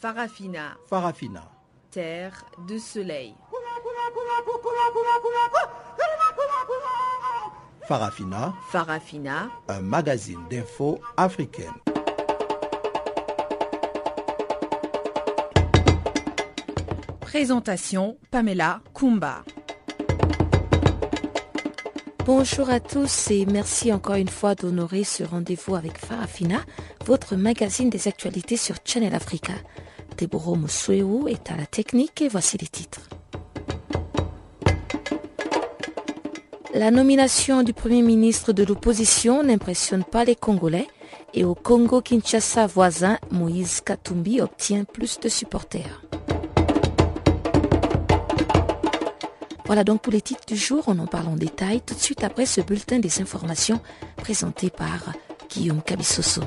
Farafina. Farafina. Terre de soleil. Farafina. Farafina. Un magazine d'infos africaine. Présentation Pamela Kumba. Bonjour à tous et merci encore une fois d'honorer ce rendez-vous avec Farafina, votre magazine des actualités sur Channel Africa. Deborah Moussouéou est à la technique et voici les titres. La nomination du Premier ministre de l'opposition n'impressionne pas les Congolais et au Congo-Kinshasa voisin, Moïse Katumbi obtient plus de supporters. Voilà donc pour les titres du jour, on en parle en détail tout de suite après ce bulletin des informations présenté par Guillaume Cabissoso.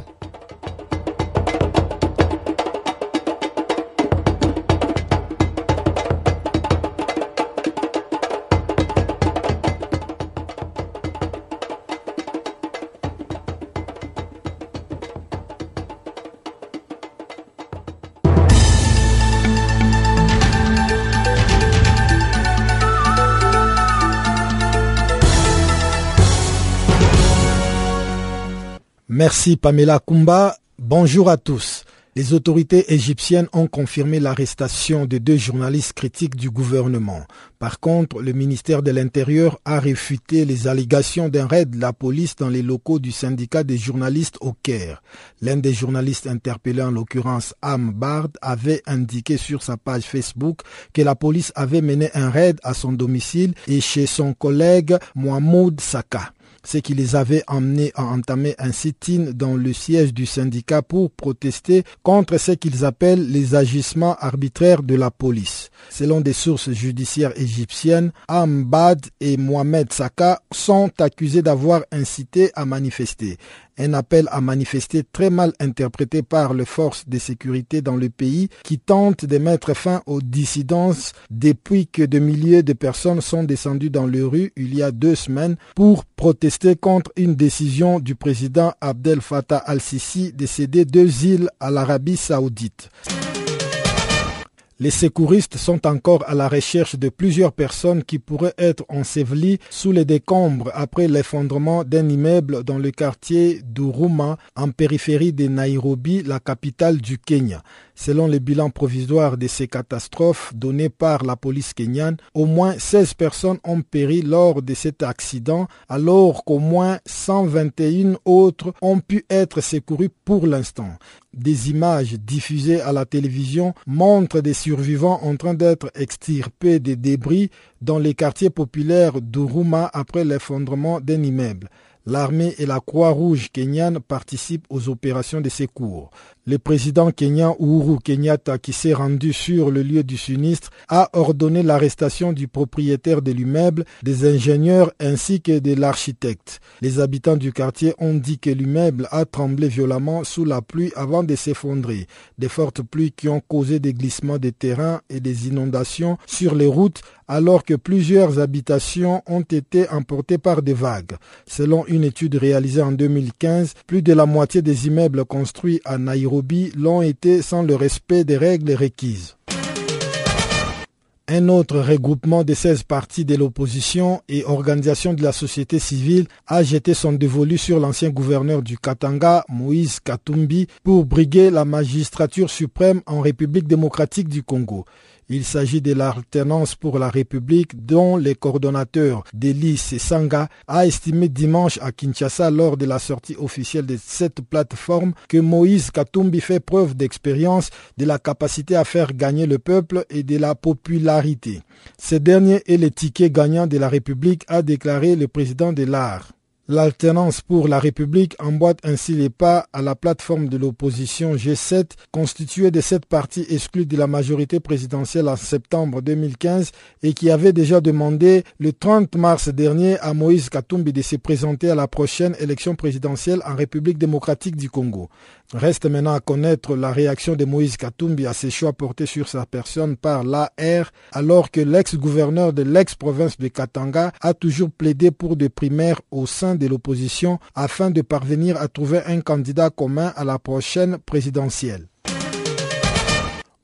Merci Pamela Kumba. Bonjour à tous. Les autorités égyptiennes ont confirmé l'arrestation de deux journalistes critiques du gouvernement. Par contre, le ministère de l'Intérieur a réfuté les allégations d'un raid de la police dans les locaux du syndicat des journalistes au Caire. L'un des journalistes interpellés, en l'occurrence Am Bard, avait indiqué sur sa page Facebook que la police avait mené un raid à son domicile et chez son collègue Mohamed Saka ce qui les avait amenés à entamer un sit-in dans le siège du syndicat pour protester contre ce qu'ils appellent les agissements arbitraires de la police. Selon des sources judiciaires égyptiennes, Ambad et Mohamed Saka sont accusés d'avoir incité à manifester un appel à manifester très mal interprété par les forces de sécurité dans le pays qui tentent de mettre fin aux dissidences depuis que des milliers de personnes sont descendues dans les rues il y a deux semaines pour protester contre une décision du président Abdel Fattah al-Sisi de céder deux îles à l'Arabie saoudite. Les secouristes sont encore à la recherche de plusieurs personnes qui pourraient être ensevelies sous les décombres après l'effondrement d'un immeuble dans le quartier d'Uruma en périphérie de Nairobi, la capitale du Kenya. Selon le bilan provisoire de ces catastrophes donné par la police kenyane, au moins 16 personnes ont péri lors de cet accident, alors qu'au moins 121 autres ont pu être secourues pour l'instant. Des images diffusées à la télévision montrent des survivants en train d'être extirpés des débris dans les quartiers populaires d'Uruma après l'effondrement d'un immeuble. L'armée et la Croix-Rouge kenyane participent aux opérations de secours. Le président kenyan Uhuru Kenyatta, qui s'est rendu sur le lieu du sinistre, a ordonné l'arrestation du propriétaire de l'immeuble, des ingénieurs ainsi que de l'architecte. Les habitants du quartier ont dit que l'immeuble a tremblé violemment sous la pluie avant de s'effondrer. Des fortes pluies qui ont causé des glissements de terrain et des inondations sur les routes alors que plusieurs habitations ont été emportées par des vagues. Selon une étude réalisée en 2015, plus de la moitié des immeubles construits à Nairobi l'ont été sans le respect des règles requises. Un autre regroupement de 16 partis de l'opposition et organisations de la société civile a jeté son dévolu sur l'ancien gouverneur du Katanga, Moïse Katumbi, pour briguer la magistrature suprême en République démocratique du Congo. Il s'agit de l'alternance pour la République dont le coordonnateur d'Elie Sanga a estimé dimanche à Kinshasa lors de la sortie officielle de cette plateforme que Moïse Katumbi fait preuve d'expérience, de la capacité à faire gagner le peuple et de la popularité. Ce dernier est le ticket gagnant de la République, a déclaré le président de l'art. L'alternance pour la République emboîte ainsi les pas à la plateforme de l'opposition G7 constituée de sept partis exclus de la majorité présidentielle en septembre 2015 et qui avait déjà demandé le 30 mars dernier à Moïse Katumbi de se présenter à la prochaine élection présidentielle en République démocratique du Congo. Reste maintenant à connaître la réaction de Moïse Katumbi à ses choix portés sur sa personne par l'AR, alors que l'ex-gouverneur de l'ex-province de Katanga a toujours plaidé pour des primaires au sein de l'opposition afin de parvenir à trouver un candidat commun à la prochaine présidentielle.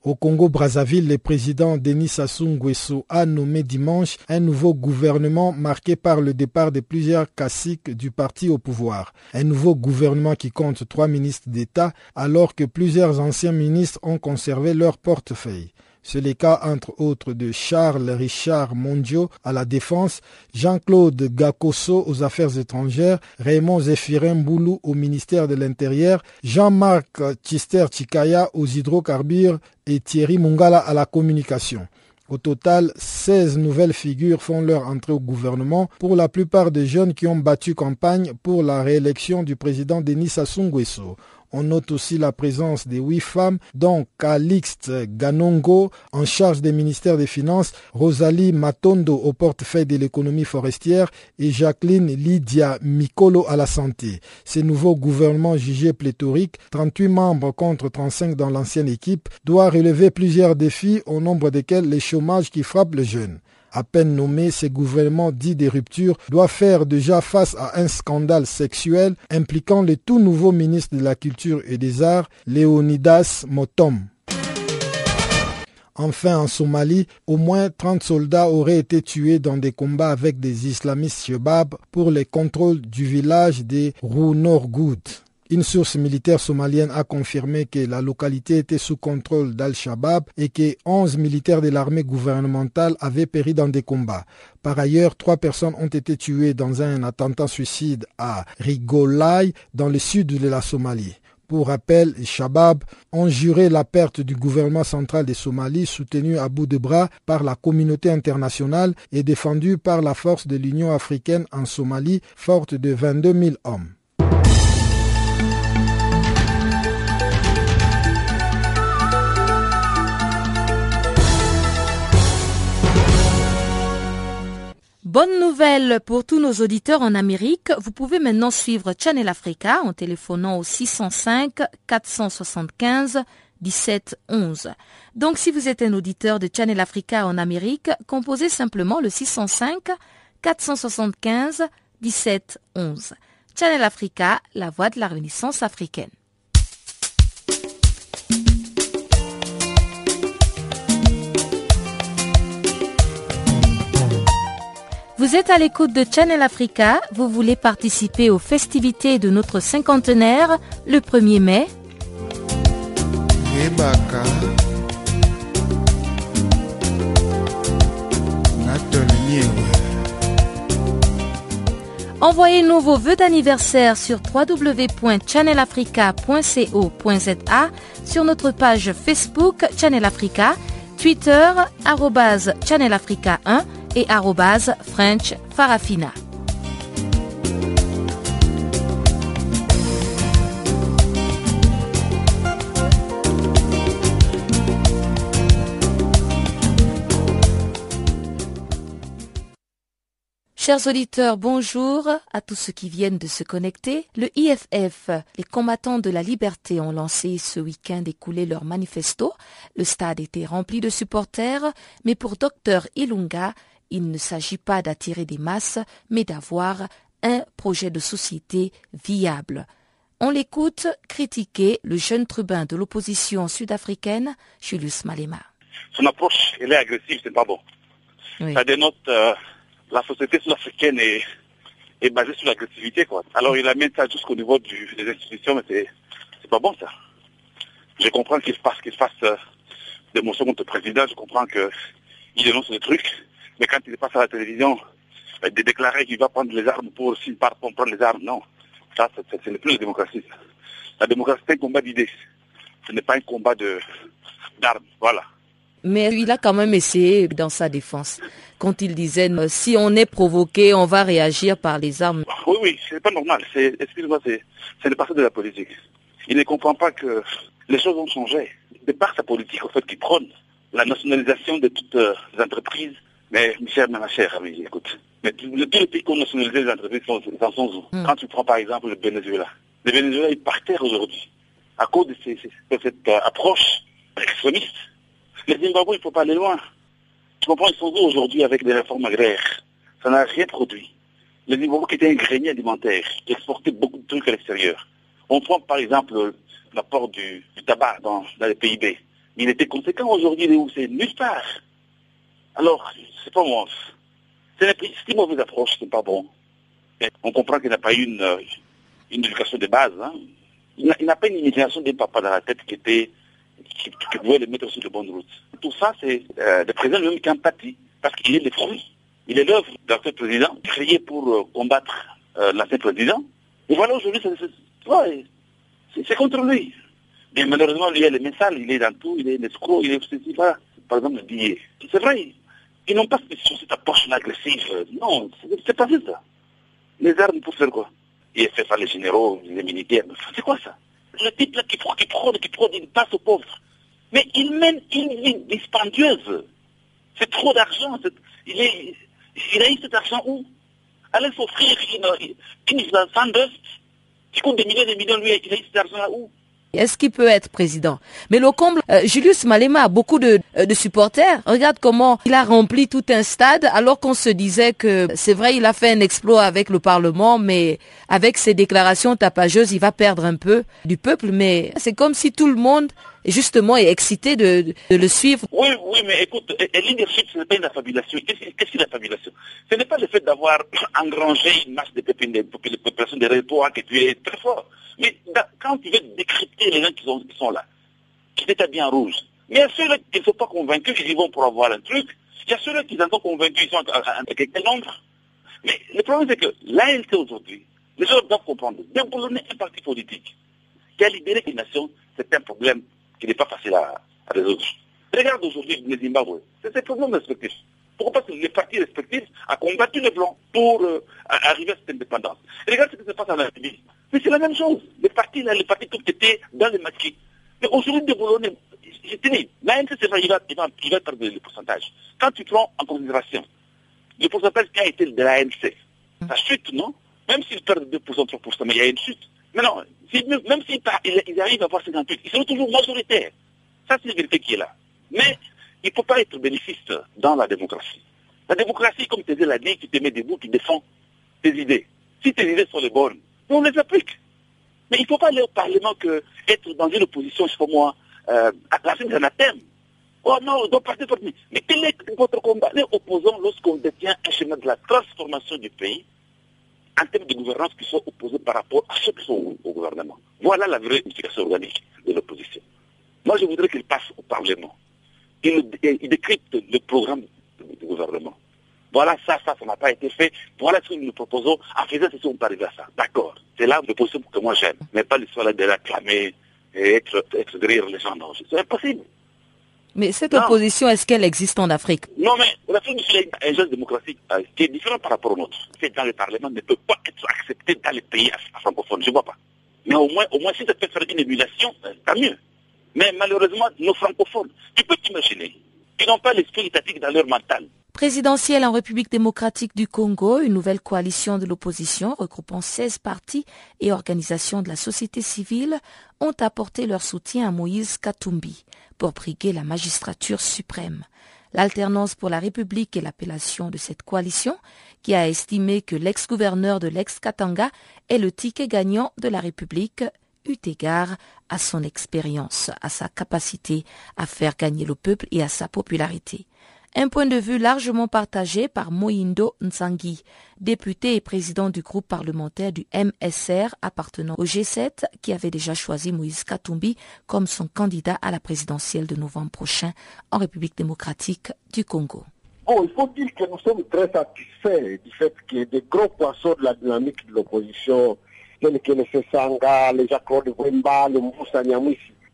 Au Congo-Brazzaville, le président Denis Sassou Nguesso a nommé dimanche un nouveau gouvernement marqué par le départ de plusieurs caciques du parti au pouvoir. Un nouveau gouvernement qui compte trois ministres d'État alors que plusieurs anciens ministres ont conservé leur portefeuille. C'est le cas entre autres de Charles Richard Mondio à la défense, Jean-Claude Gakoso aux affaires étrangères, Raymond Zéphirin Boulou au ministère de l'Intérieur, Jean-Marc Chister Chikaya aux hydrocarbures et Thierry Mungala à la communication. Au total, 16 nouvelles figures font leur entrée au gouvernement, pour la plupart des jeunes qui ont battu campagne pour la réélection du président Denis Sassou Nguesso. On note aussi la présence des huit femmes, dont Calixte Ganongo en charge des ministères des Finances, Rosalie Matondo au portefeuille de l'économie forestière et Jacqueline Lydia Mikolo à la santé. Ces nouveaux gouvernements jugés pléthoriques, 38 membres contre 35 dans l'ancienne équipe, doit relever plusieurs défis au nombre desquels les chômages qui frappent les jeunes. À peine nommé, ce gouvernement dit des ruptures doit faire déjà face à un scandale sexuel impliquant le tout nouveau ministre de la Culture et des Arts, Léonidas Motom. Enfin, en Somalie, au moins 30 soldats auraient été tués dans des combats avec des islamistes Shebab pour le contrôle du village des Rounorgoud. Une source militaire somalienne a confirmé que la localité était sous contrôle d'Al-Shabaab et que 11 militaires de l'armée gouvernementale avaient péri dans des combats. Par ailleurs, trois personnes ont été tuées dans un attentat suicide à Rigolai, dans le sud de la Somalie. Pour rappel, les Shabab ont juré la perte du gouvernement central des Somalie soutenu à bout de bras par la communauté internationale et défendu par la force de l'Union africaine en Somalie, forte de 22 000 hommes. Bonne nouvelle pour tous nos auditeurs en Amérique. Vous pouvez maintenant suivre Channel Africa en téléphonant au 605 475 1711. Donc si vous êtes un auditeur de Channel Africa en Amérique, composez simplement le 605 475 1711. Channel Africa, la voix de la Renaissance africaine. Vous êtes à l'écoute de Channel Africa, vous voulez participer aux festivités de notre cinquantenaire le 1er mai. Envoyez-nous vos vœux d'anniversaire sur www.channelafrica.co.za, sur notre page Facebook Channel Africa, Twitter, Channel Africa 1 et French Farafina. Chers auditeurs, bonjour à tous ceux qui viennent de se connecter. Le IFF, les combattants de la liberté, ont lancé ce week-end écoulé leur manifesto. Le stade était rempli de supporters, mais pour Dr Ilunga, il ne s'agit pas d'attirer des masses, mais d'avoir un projet de société viable. On l'écoute critiquer le jeune tribun de l'opposition sud-africaine, Julius Malema. Son approche, elle est agressive, c'est pas bon. Ça dénote euh, la société sud-africaine est, est, basée sur l'agressivité, quoi. Alors il amène ça jusqu'au niveau des institutions, mais c'est, c'est pas bon, ça. Je comprends qu'il fasse, qu'il fasse euh, des motions contre le président, je comprends qu'il dénonce des trucs, mais quand il passe à la télévision, de déclarer qu'il va prendre les armes pour aussi pour prendre les armes, non. Ça, ce n'est plus la démocratie. La démocratie, c'est un combat d'idées. Ce n'est pas un combat d'armes. Voilà. Mais il a quand même essayé dans sa défense. Quand il disait euh, si on est provoqué, on va réagir par les armes. Oui, oui, c'est pas normal. Excuse-moi, c'est le passé de la politique. Il ne comprend pas que les choses ont changé. De par sa politique, en fait, qui prône la nationalisation de toutes euh, les entreprises, mais Michel, ma chère amie, écoute. Mais tous les pays qui ont nationalisé les entreprises sont, sont hmm. Quand tu prends par exemple le Venezuela. Le Venezuela est par terre aujourd'hui à cause de, cette euh, approche extrémiste. Les Zimbabwe, il ne faut pas aller loin. Tu comprends, ils sont aujourd'hui avec des réformes agraires? Ça n'a rien produit. Les Zimbabwe qui étaient un grenier alimentaire, qui exportait beaucoup de trucs à l'extérieur. On prend par exemple l'apport du, tabac dans, dans les PIB. Il était conséquent aujourd'hui, il est où? C'est nulle part. Alors, c'est pas moi. C'est une mauvaise approche, c'est pas bon. On comprend qu'il n'a pas eu une, une éducation de base. Hein. Il n'a pas une imagination des papas dans la tête qui était qui, pouvait le mettre sur de bonnes routes. Tout ça, c'est euh, le président lui-même qui empathie, parce qu'il est le fruit. Il est l'œuvre d'un président créé pour euh, combattre euh, l'ancien président. Et voilà, aujourd'hui, c'est contre lui. Mais malheureusement, lui, il est le message, il est dans tout, il est l'escroc, il est ceci, là. Par exemple, le billet. C'est vrai, ils n'ont pas cette approche agressive. Non, c'est pas ça. Les armes pour faire quoi fait ça les généraux, les militaires. C'est quoi ça Le type là qui, qui prône, qui prône, il passe aux pauvres. Mais il mène une vie dispendieuse. C'est trop d'argent. Il, a eu cet argent où Allez s'offrir une, une, une qui coûte des millions et des millions, lui, il a eu cet argent là où est-ce qu'il peut être président? Mais le comble, euh, Julius Malema a beaucoup euh, de, supporters. Regarde comment il a rempli tout un stade alors qu'on se disait que c'est vrai, il a fait un exploit avec le Parlement, mais avec ses déclarations tapageuses, il va perdre un peu du peuple. Mais c'est comme si tout le monde justement est excité de, de, le suivre. Oui, oui, mais écoute, le leadership, ce n'est pas une affabulation. Qu'est-ce qu'une affabulation Ce n'est pas le fait d'avoir engrangé une masse de, populations derrière toi que tu es très fort. Mais quand tu veux décrypter les gens qui sont, qui là, qui étaient bien rouge, mais ceux-là qui ne sont pas convaincus, ils y vont pour avoir un truc. Il y a ceux-là qui sont convaincus, ils sont avec quel nombre. Mais le problème, c'est que l'ALC aujourd'hui, les gens doivent comprendre, déboulonner un parti politique qui a libéré les nations, c'est un problème qui n'est pas facile à, résoudre. Regarde aujourd'hui le Zimbabwe, c'est un problème respectif. Pourquoi Parce que les partis respectifs ont combattu les Blancs pour euh, arriver à cette indépendance. regarde ce qui se passe en Libye. Mais c'est la même chose. Les partis, là, les partis qui étaient dans les maquis. Mais aujourd'hui, de Boulonnais, j'ai tenu. L'ANC, c'est vrai, il va, perdre le pourcentage. Quand tu prends en considération le pourcentage qui a été de l'ANC, ça chute, non? Même s'ils perdent 2%, 3%, mais il y a une chute. Mais non, même s'ils ils arrivent à avoir 58, ils seront toujours majoritaires. Ça, c'est la vérité qui est là. Mais il ne faut pas être bénéfice dans la démocratie. La démocratie, comme tu l'a dit, tu te mets debout, tu défends tes idées. Si tes idées sont les bonnes, on les applique. Mais il ne faut pas aller au Parlement que être dans une opposition, je sais moi, euh, à la fin d'un thème. Oh non, on doit partir pour Mais quel est votre combat? Les opposants, lorsqu'on détient un chemin de la transformation du pays, en termes de gouvernance qui sont opposés par rapport à ceux qui sont au, gouvernement. Voilà la vraie unification organique de l'opposition. Moi, je voudrais qu'il passe au Parlement. Il, décrypte le programme du gouvernement. Voilà, ça, ça, ça n'a pas été fait. Voilà ce que nous proposons. En faisant ceci, on peut arriver à ça. D'accord. C'est là l'opposition que moi j'aime. Mais pas l'histoire de réclamer et être, être les gens. Non, c'est impossible. Mais cette opposition, est-ce qu'elle existe en Afrique? Non, mais l'Afrique du Sud est un geste démocratique euh, qui est différent par rapport au nôtre. Fait dans le Parlement ne peut pas être accepté dans les pays francophones. Je ne vois pas. Mais au moins, au moins, si ça peut faire une émulation, euh, tant mieux. Mais malheureusement, nos francophones, tu peux t'imaginer, ils n'ont pas l'esprit étatique dans leur mental. Présidentielle en République démocratique du Congo, une nouvelle coalition de l'opposition regroupant 16 partis et organisations de la société civile ont apporté leur soutien à Moïse Katumbi pour briguer la magistrature suprême. L'alternance pour la République est l'appellation de cette coalition qui a estimé que l'ex-gouverneur de l'ex-Katanga est le ticket gagnant de la République eu égard à son expérience, à sa capacité à faire gagner le peuple et à sa popularité. Un point de vue largement partagé par Moindo Nzangi, député et président du groupe parlementaire du MSR appartenant au G7, qui avait déjà choisi Moïse Katumbi comme son candidat à la présidentielle de novembre prochain en République démocratique du Congo. Il faut dire que nous sommes très satisfaits du fait ait des gros poissons de la dynamique de l'opposition, tels que le Sanga, les Jacques-Claude Wemba, le Moussa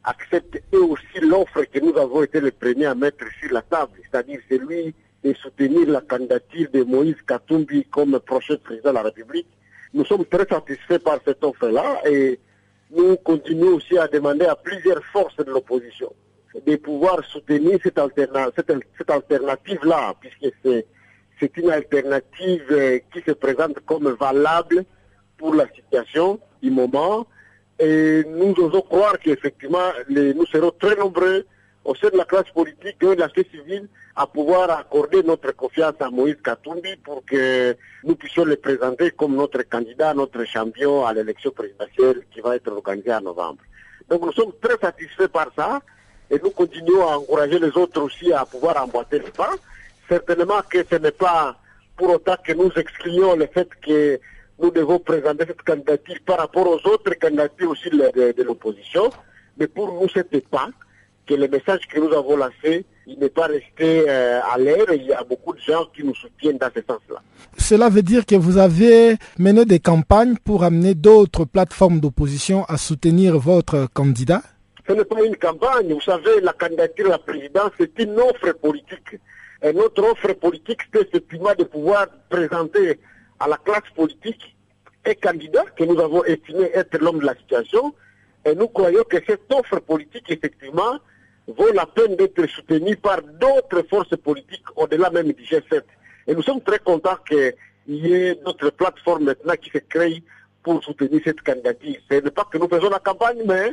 acceptent eux aussi l'offre que nous avons été les premiers à mettre sur la table, c'est-à-dire celui de soutenir la candidature de Moïse Katumbi comme prochain président de la République. Nous sommes très satisfaits par cette offre-là et nous continuons aussi à demander à plusieurs forces de l'opposition de pouvoir soutenir cette, alternative-là, puisque c'est une alternative euh, qui se présente comme valable pour la situation du moment et nous osons croire qu'effectivement, nous serons très nombreux au sein de la classe politique et de la société civile à pouvoir accorder notre confiance à Moïse Katumbi pour que nous puissions le présenter comme notre candidat, notre champion à l'élection présidentielle qui va être organisée en novembre. Donc nous sommes très satisfaits par ça et nous continuons à encourager les autres aussi à pouvoir emboîter le pas. Certainement que ce n'est pas pour autant que nous excluons le fait que nous devons présenter cette candidature par rapport aux autres candidatures aussi de, l'opposition. Mais pour nous, c'était pas que le message que nous avons lancé, il n'est pas resté euh, à l'air. Il y a beaucoup de gens qui nous soutiennent dans ce sens-là. Cela veut dire que vous avez mené des campagnes pour amener d'autres plateformes d'opposition à soutenir votre candidat? Ce n'est pas une campagne. Vous savez, la candidature à la présidence, c'est une offre politique. Et notre offre politique, c'est effectivement de pouvoir présenter à la classe politique un candidat que nous avons estimé être l'homme de la situation. Et nous croyons que cette offre politique, effectivement, vaut la peine d'être soutenue par d'autres forces politiques au-delà même du G7. Et nous sommes très contents qu'il y ait d'autres plateformes maintenant qui se créent pour soutenir cette candidature. Ce n'est pas que nous faisons la campagne, mais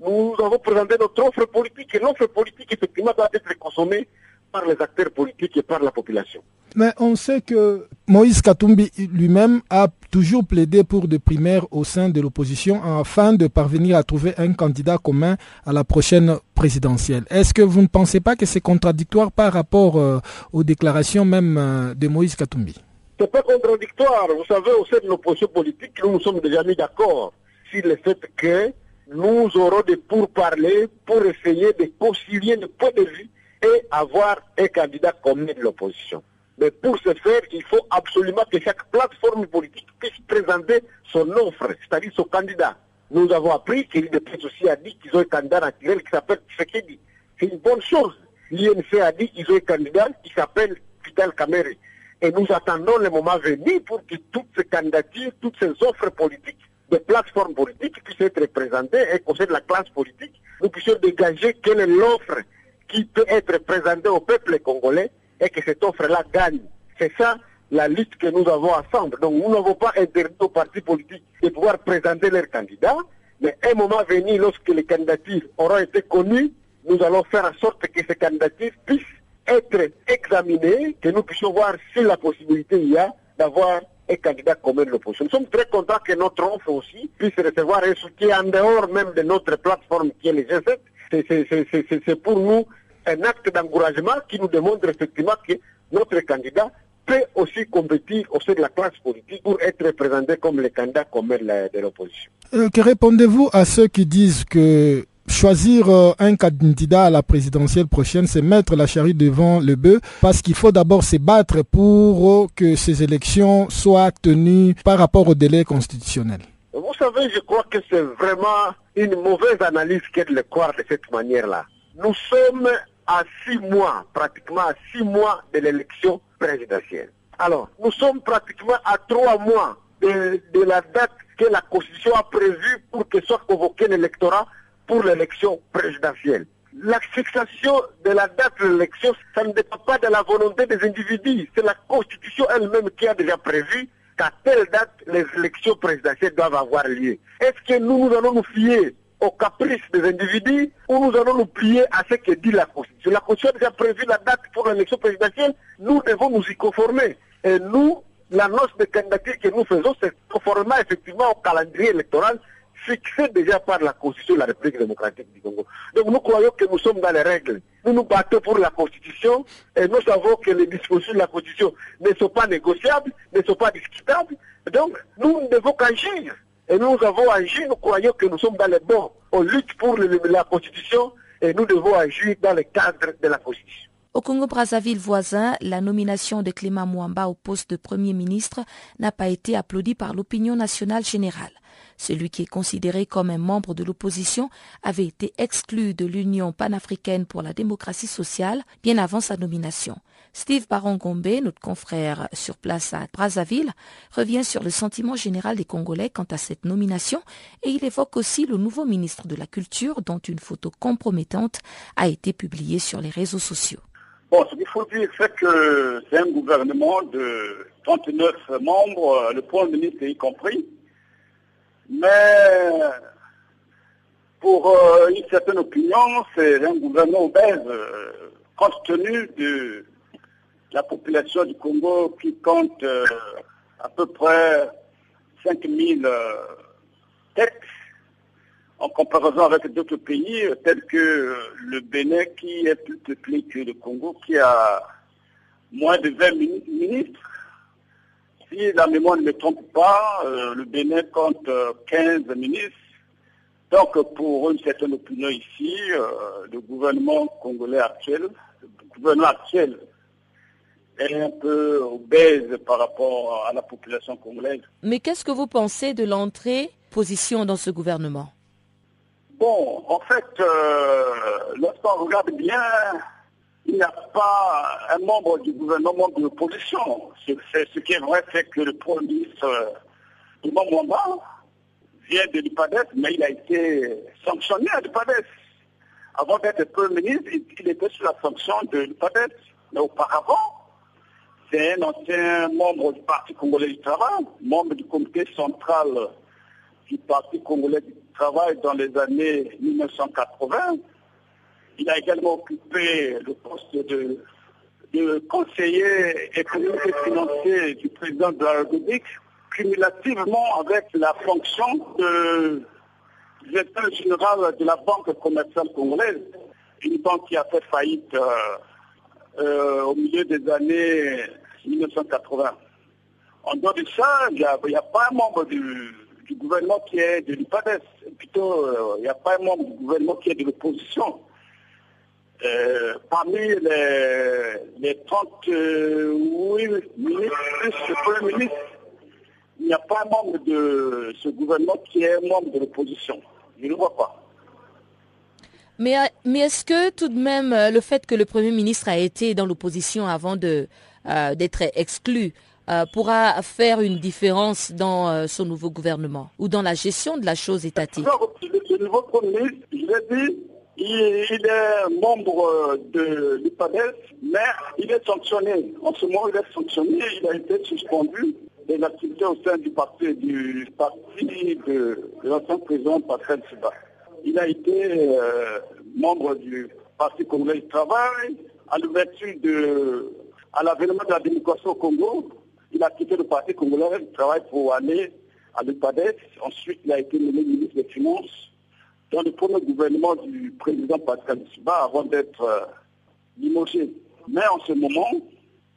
nous avons présenté notre offre politique et l'offre politique, effectivement, doit être consommée par les acteurs politiques et par la population. Mais on sait que Moïse Katumbi lui-même a toujours plaidé pour des primaires au sein de l'opposition afin de parvenir à trouver un candidat commun à la prochaine présidentielle. Est-ce que vous ne pensez pas que c'est contradictoire par rapport euh, aux déclarations même euh, de Moïse Katumbi? C'est pas contradictoire. Vous savez, au sein de l'opposition politique, nous nous sommes déjà mis d'accord sur le fait que nous aurons des pourparlers pour essayer de concilier le point de vue et avoir un candidat commun de l'opposition. Mais pour ce faire, il faut absolument que chaque plateforme politique puisse présenter son offre, c'est-à-dire son candidat. Nous avons appris l'IDPS aussi a dit qu'ils ont un candidat naturel qui s'appelle Tshisekedi. C'est une bonne chose. L'INC a dit qu'ils ont un candidat qui s'appelle Vital Kamere. Et nous attendons le moment venu pour que toutes ces candidatures, toutes ces offres politiques, des plateformes politiques puissent être présentées et qu'au sein de la classe politique, nous puissions dégager quelle est l'offre qui peut être présentée au peuple congolais et que cette offre-là gagne. C'est ça la lutte que nous avons ensemble. Donc nous n'avons pas interdit aux partis politiques de pouvoir présenter leurs candidats, mais un moment venu, lorsque les candidatures auront été connues, nous allons faire en sorte que ces candidatures puissent être examinées, que nous puissions voir si la possibilité il y a d'avoir un candidat commun de l'opposition. Nous sommes très contents que notre offre aussi puisse recevoir un soutien en dehors même de notre plateforme qui est le G7. C'est- c'est- c'est- c'est- C'est c'est pour nous un acte d'encouragement qui nous démontre effectivement que notre candidat peut aussi compétir au sein de la classe politique pour être présenté comme le candidat commun de l'opposition. Euh, Que répondez-vous à ceux qui disent que choisir euh, un candidat à la présidentielle prochaine, c'est mettre la charrue devant le bœuf parce qu'il faut d'abord se battre pour euh, que ces élections soient tenues par rapport au délai constitutionnel? Vous savez, je crois que c'est vraiment une mauvaise analyse que de le croire de cette manière-là. Nous sommes à six mois, pratiquement à six mois de l'élection présidentielle. Alors, nous sommes pratiquement à trois mois de, la date que la Constitution a prévue pour que soit convoqué l'électorat pour l'élection présidentielle. La fixation de la date de l'élection, ça ne dépend pas de la volonté des individus. C'est la Constitution elle-même qui a déjà prévu qu'à telle date, les élections présidentielles doivent avoir lieu. Est-ce que nous allons nous fier aux caprices des individus ou nous allons nous plier à ce que dit la Constitution La Constitution a déjà prévu la date pour l'élection présidentielle, nous devons nous y conformer. Et nous, l'annonce de candidature que nous faisons, c'est conformément effectivement au calendrier électoral fixé déjà par la Constitution de la République démocratique du Congo. Donc nous croyons que nous sommes dans les règles. Nous nous battons pour la Constitution et nous savons que les dispositions de la Constitution ne sont pas négociables, ne sont pas discutables. Donc nous ne devons qu'agir. Et nous avons agi, nous croyons que nous sommes dans les bons. On lutte pour la Constitution et nous devons agir dans le cadre de la Constitution. Au Congo-Brazzaville voisin, la nomination de Clément Mwamba au poste de Premier ministre n'a pas été applaudie par l'opinion nationale générale. Celui qui est considéré comme un membre de l'opposition avait été exclu de l'Union panafricaine pour la démocratie sociale bien avant sa nomination. Steve Barongombe, notre confrère sur place à Brazzaville, revient sur le sentiment général des Congolais quant à cette nomination et il évoque aussi le nouveau ministre de la Culture dont une photo compromettante a été publiée sur les réseaux sociaux. Bon, ce qu'il faut dire, c'est que c'est un gouvernement de 39 membres, le Premier ministre y compris. Mais pour euh, une certaine opinion, c'est un gouvernement obèse, euh, compte tenu de la population du Congo qui compte euh, à peu près 5000 têtes. en comparaison avec d'autres pays tels que le Bénin qui est plus peuplé que le Congo, qui a moins de 20 ministres. Si la mémoire ne me trompe pas, le Bénin compte 15 ministres. Donc pour une certaine opinion ici, le gouvernement congolais actuel, le gouvernement actuel est un peu obèse par rapport à la population congolaise. Mais qu'est-ce que vous pensez de l'entrée position dans ce gouvernement? Bon, en fait, euh, lorsqu'on regarde bien, il n'y a pas un membre du gouvernement de l'opposition. Ce qui est vrai, c'est que le Premier ministre euh, du moment vient de l'IPADES, mais il a été sanctionné à l'IPADES. Avant d'être Premier ministre, il était sous la sanction de l'IPADES. Mais auparavant, c'est un ancien membre du Parti congolais du travail, membre du comité central du Parti congolais du travail dans les années 1980. Il a également occupé le poste de, conseiller économique et financier du président de la République, cumulativement avec la fonction de directeur général de la Banque commerciale congolaise, une banque qui a fait faillite. Euh, euh, au milieu des années 1980. En dehors de ça, il n'y a, pas un membre du, gouvernement qui est de. Plutôt, euh, il n'y a pas un membre du gouvernement qui est de l'opposition. Euh, parmi les, les 38 ministres, il n'y a pas un membre de ce gouvernement qui est membre de l'opposition. Je ne vois pas. Mais, mais est-ce que tout de même euh, le fait que le Premier ministre a été dans l'opposition avant euh, d'être exclu euh, pourra faire une différence dans son nouveau gouvernement ou dans la gestion de la chose étatique? Le nouveau Premier ministre, je l'ai dit, il, est membre de l'IPADES, mais il est sanctionné. En ce moment, il est sanctionné, il a été suspendu de l'activité au sein du parti, du parti de, l'ancien président Patrick Siba. Il a été euh, membre du Parti congolais du travail. À l'ouverture de, à l'avènement de la démocratie au Congo, il a quitté le Parti congolais du travail pour aller à l'UPADES. Ensuite, il a été nommé ministre des Finances dans le premier gouvernement du président Pascal Siba avant d'être euh. Mais en ce moment,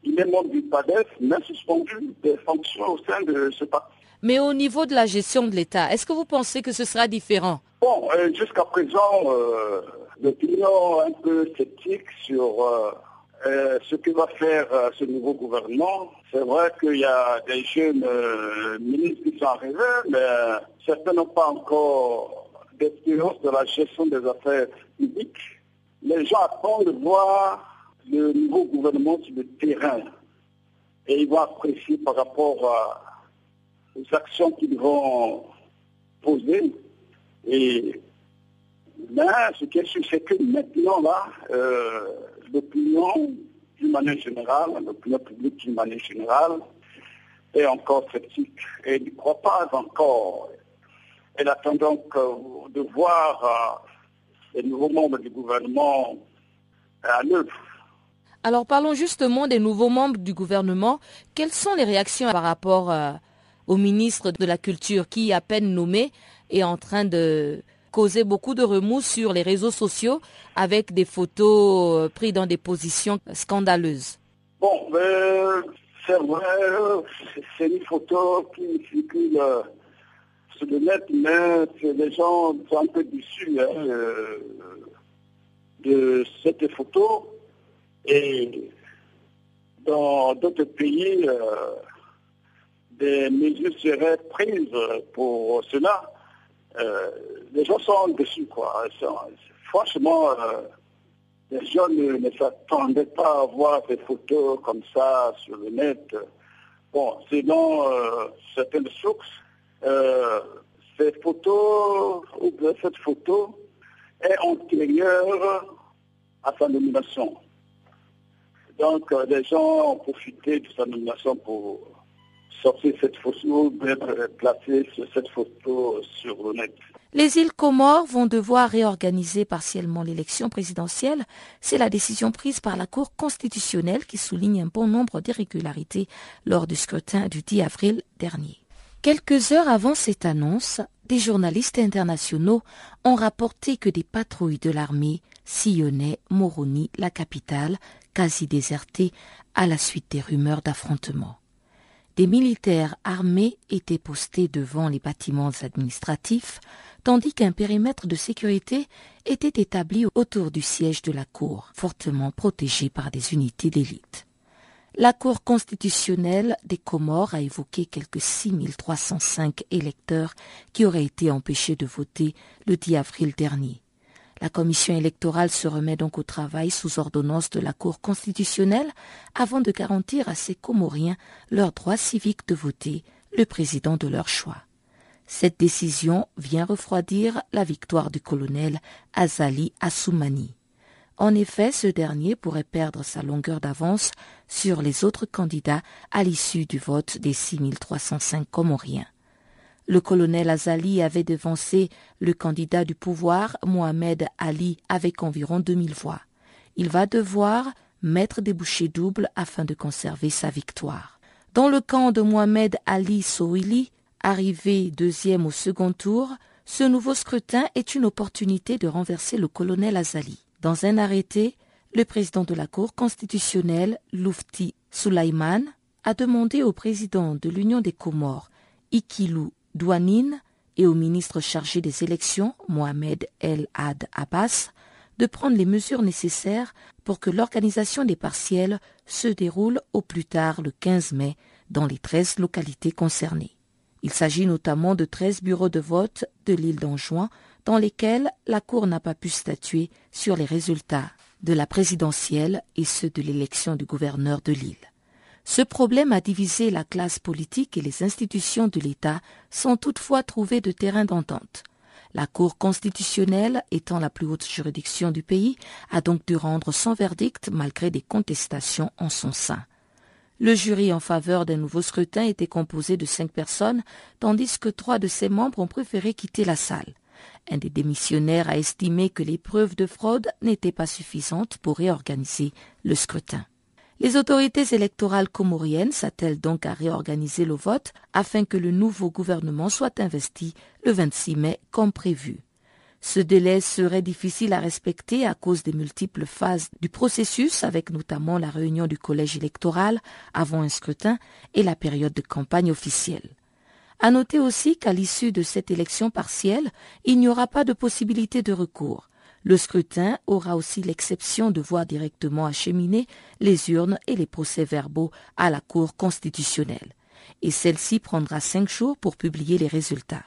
il est membre du PADES, mais suspendu des fonctions au sein de ce parti. Mais au niveau de la gestion de l'État, est-ce que vous pensez que ce sera différent? Bon, euh, jusqu'à présent, euh, l'opinion un peu sceptique sur euh, ce que va faire ce nouveau gouvernement. C'est vrai qu'il y a des jeunes ministres qui sont arrivés, mais certains n'ont pas encore d'expérience de la gestion des affaires publiques. Les gens attendent de voir le nouveau gouvernement sur le terrain et ils vont apprécier par rapport les actions qu'ils vont poser. Et ce qui est sûr, c'est que maintenant, là, euh, l'opinion d'une manière générale, l'opinion publique d'une manière générale, est encore sceptique et ne croit pas encore. Elle attend donc euh, de voir euh, les nouveaux membres du gouvernement à l'œuvre. Alors parlons justement des nouveaux membres du gouvernement. Quelles sont les réactions par rapport au ministre de la Culture qui, à peine nommé, est en train de causer beaucoup de remous sur les réseaux sociaux avec des photos euh, prises dans des positions scandaleuses. Bon, c'est vrai, c'est une photo qui circule euh, sur le net, mais les gens sont un peu déçus hein, euh, de cette photo. Et dans d'autres pays, des mesures seraient prises pour cela. Euh, les gens sont dessus, quoi. franchement, euh, les gens ne, s'attendaient pas à voir des photos comme ça sur le net. Bon, selon euh, certaines sources, ces photos, ou cette photo est antérieure à sa nomination. Donc, les gens ont profité de sa nomination pour sortir cette photo, placer cette photo sur le net. Les îles Comores vont devoir réorganiser partiellement l'élection présidentielle. C'est la décision prise par la Cour constitutionnelle qui souligne un bon nombre d'irrégularités lors du scrutin du 10 avril dernier. Quelques heures avant cette annonce, des journalistes internationaux ont rapporté que des patrouilles de l'armée sillonnaient Moroni, la capitale, quasi désertée à la suite des rumeurs d'affrontements. Des militaires armés étaient postés devant les bâtiments administratifs, tandis qu'un périmètre de sécurité était établi autour du siège de la Cour, fortement protégé par des unités d'élite. La Cour constitutionnelle des Comores a évoqué quelques 6305 électeurs qui auraient été empêchés de voter le 10 avril dernier. La commission électorale se remet donc au travail sous ordonnance de la Cour constitutionnelle avant de garantir à ces Comoriens leur droit civique de voter le président de leur choix. Cette décision vient refroidir la victoire du colonel Azali Assoumani. En effet, ce dernier pourrait perdre sa longueur d'avance sur les autres candidats à l'issue du vote des 6305 Comoriens. Le colonel Azali avait devancé le candidat du pouvoir, Mohamed Ali, avec environ 2000 voix. Il va devoir mettre des bouchées doubles afin de conserver sa victoire. Dans le camp de Mohamed Ali Souili, arrivé deuxième au second tour, ce nouveau scrutin est une opportunité de renverser le colonel Azali. Dans un arrêté, le président de la Cour constitutionnelle, Loufti Soulaiman, a demandé au président de l'Union des Comores, Ikilou Douanine, et au ministre chargé des élections, Mohamed El Had Abbas, de prendre les mesures nécessaires pour que l'organisation des partiels se déroule au plus tard le 15 mai dans les 13 localités concernées. Il s'agit notamment de 13 bureaux de vote de l'île d'Anjouan dans lesquels la Cour n'a pas pu statuer sur les résultats de la présidentielle et ceux de l'élection du gouverneur de l'île. Ce problème a divisé la classe politique et les institutions de l'État sans toutefois trouver de terrain d'entente. La Cour constitutionnelle, étant la plus haute juridiction du pays, a donc dû rendre son verdict malgré des contestations en son sein. Le jury en faveur d'un nouveau scrutin était composé de cinq personnes, tandis que trois de ses membres ont préféré quitter la salle. Un des démissionnaires a estimé que les preuves de fraude n'étaient pas suffisantes pour réorganiser le scrutin. Les autorités électorales comoriennes s'attellent donc à réorganiser le vote afin que le nouveau gouvernement soit investi le 26 mai comme prévu. Ce délai serait difficile à respecter à cause des multiples phases du processus, avec notamment la réunion du collège électoral avant un scrutin et la période de campagne officielle. À noter aussi qu'à l'issue de cette élection partielle, il n'y aura pas de possibilité de recours. Le scrutin aura aussi l'exception de voir directement acheminer les urnes et les procès-verbaux à la Cour constitutionnelle. Et celle-ci prendra cinq jours pour publier les résultats.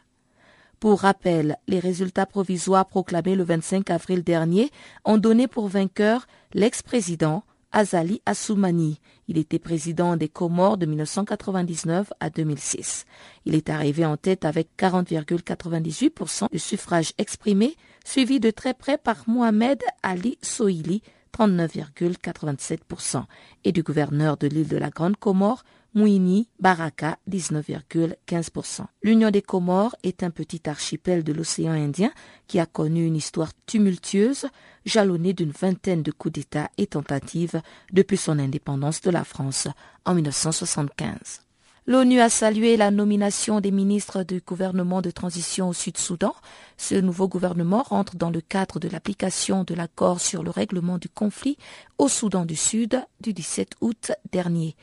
Pour rappel, les résultats provisoires proclamés le 25 avril dernier ont donné pour vainqueur l'ex-président Azali Assoumani. Il était président des Comores de 1999 à 2006. Il est arrivé en tête avec 40,98% de suffrages exprimés, suivi de très près par Mohamed Ali Soili, 39,87%, et du gouverneur de l'île de la Grande Comore, Mouini Baraka, 19,15%. L'Union des Comores est un petit archipel de l'océan Indien qui a connu une histoire tumultueuse, jalonnée d'une vingtaine de coups d'État et tentatives depuis son indépendance de la France en 1975. L'ONU a salué la nomination des ministres du gouvernement de transition au Sud-Soudan. Ce nouveau gouvernement rentre dans le cadre de l'application de l'accord sur le règlement du conflit au Soudan du Sud du 17 août dernier.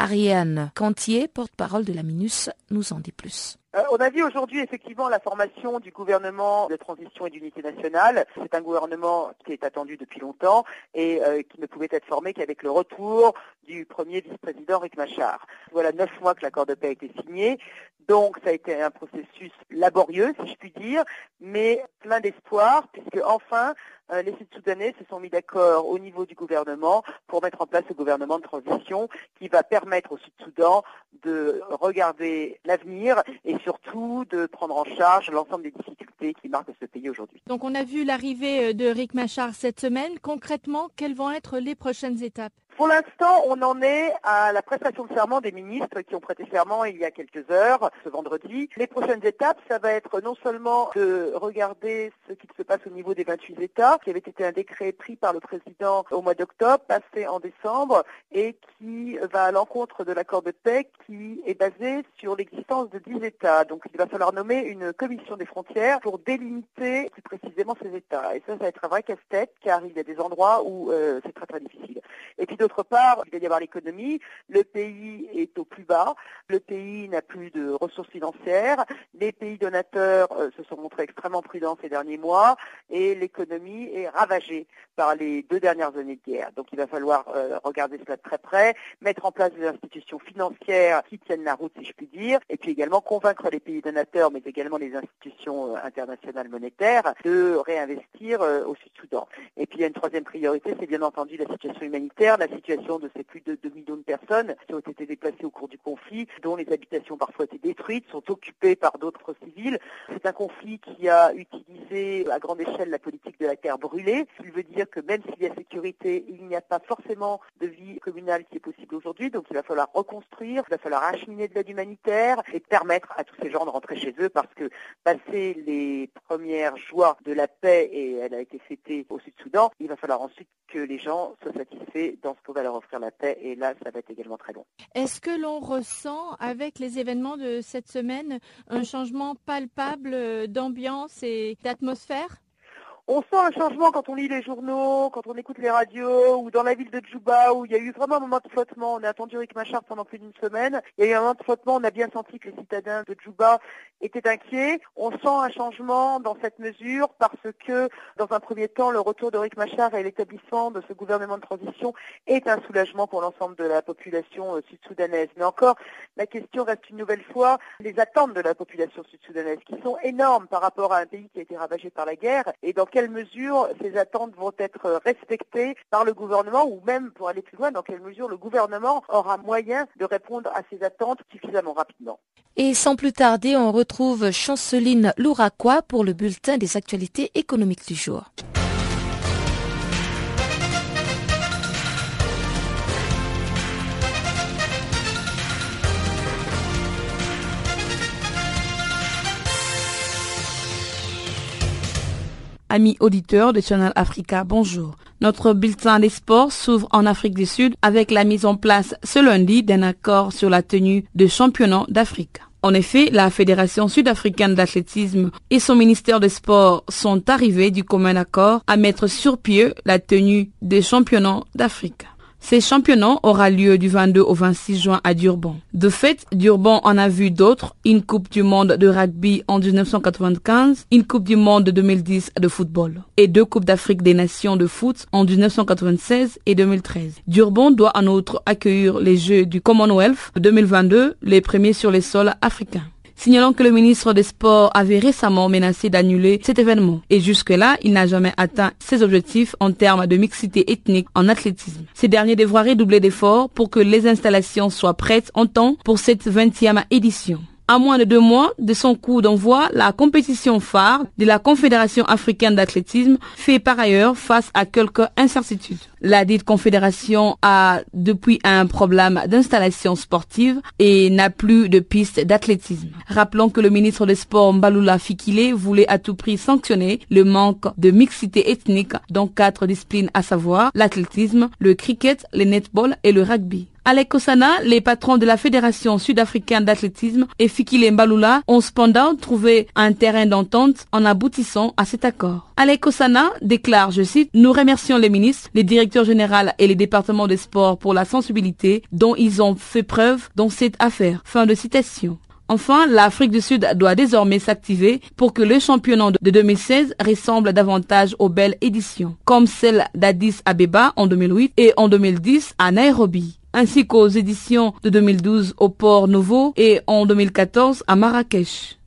Ariane Cantier, porte-parole de la MINUS, nous en dit plus. Euh, on a vu aujourd'hui effectivement la formation du gouvernement de transition et d'unité nationale. C'est un gouvernement qui est attendu depuis longtemps et euh, qui ne pouvait être formé qu'avec le retour du premier vice-président Rick Machar. Voilà neuf mois que l'accord de paix a été signé. Donc ça a été un processus laborieux, si je puis dire, mais plein d'espoir, puisque enfin euh, les Sud-Soudanais se sont mis d'accord au niveau du gouvernement pour mettre en place ce gouvernement de transition qui va permettre au Sud-Soudan de regarder l'avenir et surtout de prendre en charge l'ensemble des difficultés qui marquent ce pays aujourd'hui. Donc on a vu l'arrivée euh, de Rick Machar cette semaine. Concrètement, quelles vont être les prochaines étapes? Pour l'instant, on en est à la prestation de serment des ministres qui ont prêté serment il y a quelques heures, ce vendredi. Les prochaines étapes, ça va être non seulement de regarder ce qui se passe au niveau des 28 États, qui avait été un décret pris par le président au mois d'octobre, passé en décembre, et qui va à l'encontre de l'accord de paix qui est basé sur l'existence de 10 États. Donc il va falloir nommer une commission des frontières pour délimiter plus précisément ces États. Et ça, ça va être un vrai casse-tête, car il y a des endroits où euh, c'est très très difficile. D'autre part, il va y avoir l'économie. Le pays est au plus bas. Le pays n'a plus de ressources financières. Les pays donateurs euh, se sont montrés extrêmement prudents ces derniers mois et l'économie est ravagée par les deux dernières années de guerre. Donc il va falloir euh, regarder cela de très près, mettre en place des institutions financières qui tiennent la route, si je puis dire, et puis également convaincre les pays donateurs, mais également les institutions euh, internationales monétaires, de réinvestir au Sud-Soudan. Et puis il y a une troisième priorité, c'est bien entendu la situation humanitaire, de ces plus de 2 millions de personnes qui ont été déplacées au cours du conflit, dont les habitations parfois été détruites, sont occupées par d'autres civils. C'est un conflit qui a utilisé à grande échelle la politique de la terre brûlée, qui veut dire que même s'il y a sécurité, il n'y a pas forcément de vie communale qui est possible aujourd'hui, donc il va falloir reconstruire, il va falloir acheminer de l'aide humanitaire et permettre à tous ces gens de rentrer chez eux parce que passer les premières joies de la paix, et elle a été fêtée au Sud-Soudan, il va falloir ensuite que les gens soient satisfaits dans ce leur offrir la paix et là ça va être également très long. Est-ce que l'on ressent avec les événements de cette semaine un changement palpable d'ambiance et d'atmosphère? On sent un changement quand on lit les journaux, quand on écoute les radios, ou dans la ville de Djouba, où il y a eu vraiment un moment de flottement. On a attendu Rick Machar pendant plus d'une semaine. Il y a eu un moment de flottement. On a bien senti que les citadins de Djouba étaient inquiets. On sent un changement dans cette mesure parce que, dans un premier temps, le retour de Rick Machar et l'établissement de ce gouvernement de transition est un soulagement pour l'ensemble de la population euh, sud-soudanaise. Mais encore, la question reste une nouvelle fois les attentes de la population sud-soudanaise, qui sont énormes par rapport à un pays qui a été ravagé par la guerre, et dans quelle mesure ces attentes vont être respectées par le gouvernement ou même, pour aller plus loin, dans quelle mesure le gouvernement aura moyen de répondre à ces attentes suffisamment rapidement. Et sans plus tarder, on retrouve Chanceline Louraquois pour le bulletin des actualités économiques du jour. Amis auditeurs de Channel Africa, bonjour. Notre bulletin des sports s'ouvre en Afrique du Sud avec la mise en place ce lundi d'un accord sur la tenue de championnat d'Afrique. En effet, la Fédération sud-africaine d'athlétisme et son ministère des Sports sont arrivés du commun accord à mettre sur pied la tenue des championnats d'Afrique. Ces championnats aura lieu du 22 au 26 juin à Durban. De fait, Durban en a vu d'autres, une Coupe du monde de rugby en 1995, une Coupe du monde de 2010 de football et deux Coupes d'Afrique des Nations de foot en 1996 et 2013. Durban doit en outre accueillir les Jeux du Commonwealth 2022, les premiers sur les sols africains signalant que le ministre des Sports avait récemment menacé d'annuler cet événement. Et jusque-là, il n'a jamais atteint ses objectifs en termes de mixité ethnique en athlétisme. Ces derniers devra redoubler d'efforts pour que les installations soient prêtes en temps pour cette 20e édition. À moins de deux mois de son coup d'envoi, la compétition phare de la Confédération africaine d'athlétisme fait par ailleurs face à quelques incertitudes. La dite confédération a depuis un problème d'installation sportive et n'a plus de piste d'athlétisme. Rappelons que le ministre des Sports Mbalula Fikile voulait à tout prix sanctionner le manque de mixité ethnique dans quatre disciplines à savoir l'athlétisme, le cricket, le netball et le rugby. Alec Osana, les patrons de la Fédération sud-africaine d'athlétisme et Fikile Mbalula ont cependant trouvé un terrain d'entente en aboutissant à cet accord. Alec Osana déclare, je cite, Nous remercions les ministres, les directeurs généraux et les départements des sports pour la sensibilité dont ils ont fait preuve dans cette affaire. Fin de citation. Enfin, l'Afrique du Sud doit désormais s'activer pour que le championnat de 2016 ressemble davantage aux belles éditions, comme celle d'Addis Abeba en 2008 et en 2010 à Nairobi ainsi qu'aux éditions de 2012 au Port Nouveau et en 2014 à Marrakech.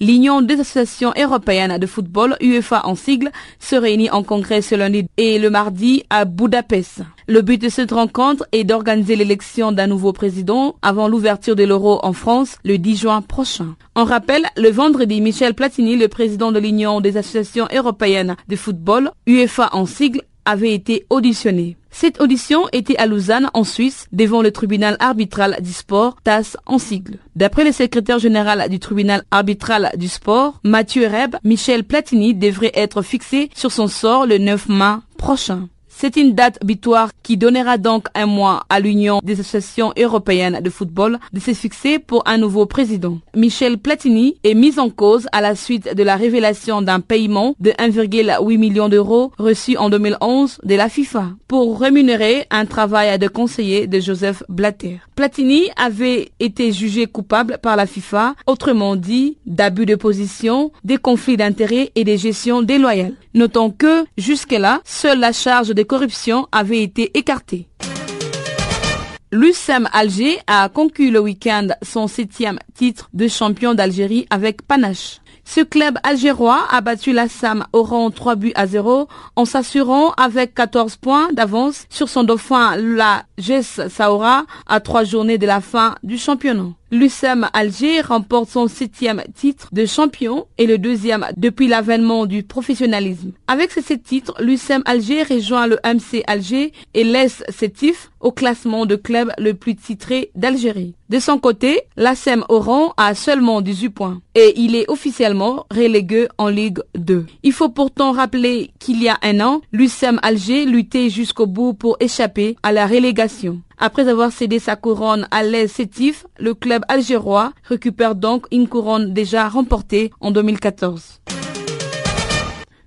L'Union des associations européennes de football, UEFA en sigle, se réunit en congrès ce lundi et le mardi à Budapest. Le but de cette rencontre est d'organiser l'élection d'un nouveau président avant l'ouverture de l'euro en France le 10 juin prochain. En rappel, le vendredi, Michel Platini, le président de l'Union des associations européennes de football, UEFA en sigle, avait été auditionné. Cette audition était à Lausanne, en Suisse, devant le tribunal arbitral du sport, TAS en sigle. D'après le secrétaire général du tribunal arbitral du sport, Mathieu Reb, Michel Platini devrait être fixé sur son sort le 9 mai prochain. C'est une date butoir qui donnera donc un mois à l'Union des associations européennes de football de se fixer pour un nouveau président. Michel Platini est mis en cause à la suite de la révélation d'un paiement de 1,8 million d'euros reçu en 2011 de la FIFA pour rémunérer un travail de conseiller de Joseph Blatter. Platini avait été jugé coupable par la FIFA, autrement dit d'abus de position, des conflits d'intérêts et de gestion déloyale. Notons que, jusque-là, seule la charge de corruption avait été écartée. L'USM Alger a conclu le week-end son septième titre de champion d'Algérie avec panache. Ce club algérois a battu la SAM au rang 3 buts à 0 en s'assurant avec 14 points d'avance sur son dauphin la GES Saoura à trois journées de la fin du championnat. L'USM Alger remporte son septième titre de champion et le deuxième depuis l'avènement du professionnalisme. Avec ces sept titres, l'USM Alger rejoint le MC Alger et laisse titres au classement de club le plus titré d'Algérie. De son côté, l'ASM Oran a seulement 18 points et il est officiellement relégué en Ligue 2. Il faut pourtant rappeler qu'il y a un an, l'USM Alger luttait jusqu'au bout pour échapper à la relégation. Après avoir cédé sa couronne à l'AS Sétif, le club algérois récupère donc une couronne déjà remportée en 2014.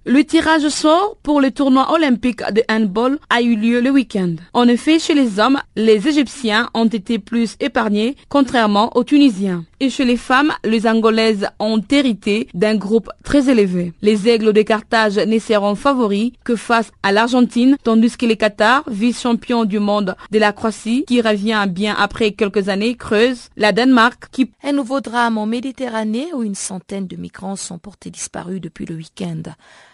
Le tirage sort pour le tournoi olympique de handball a eu lieu le week-end. En effet, chez les hommes, les Égyptiens ont été plus épargnés, contrairement aux Tunisiens. Et chez les femmes, les Angolaises ont hérité d'un groupe très élevé. Les Aigles de Carthage ne seront favoris que face à l'Argentine, tandis que les Qatar, vice-champions du monde de la Croatie, qui revient bien après quelques années, creuse la Danemark qui... Un nouveau drame en Méditerranée où une centaine de migrants sont portés disparus depuis le week-end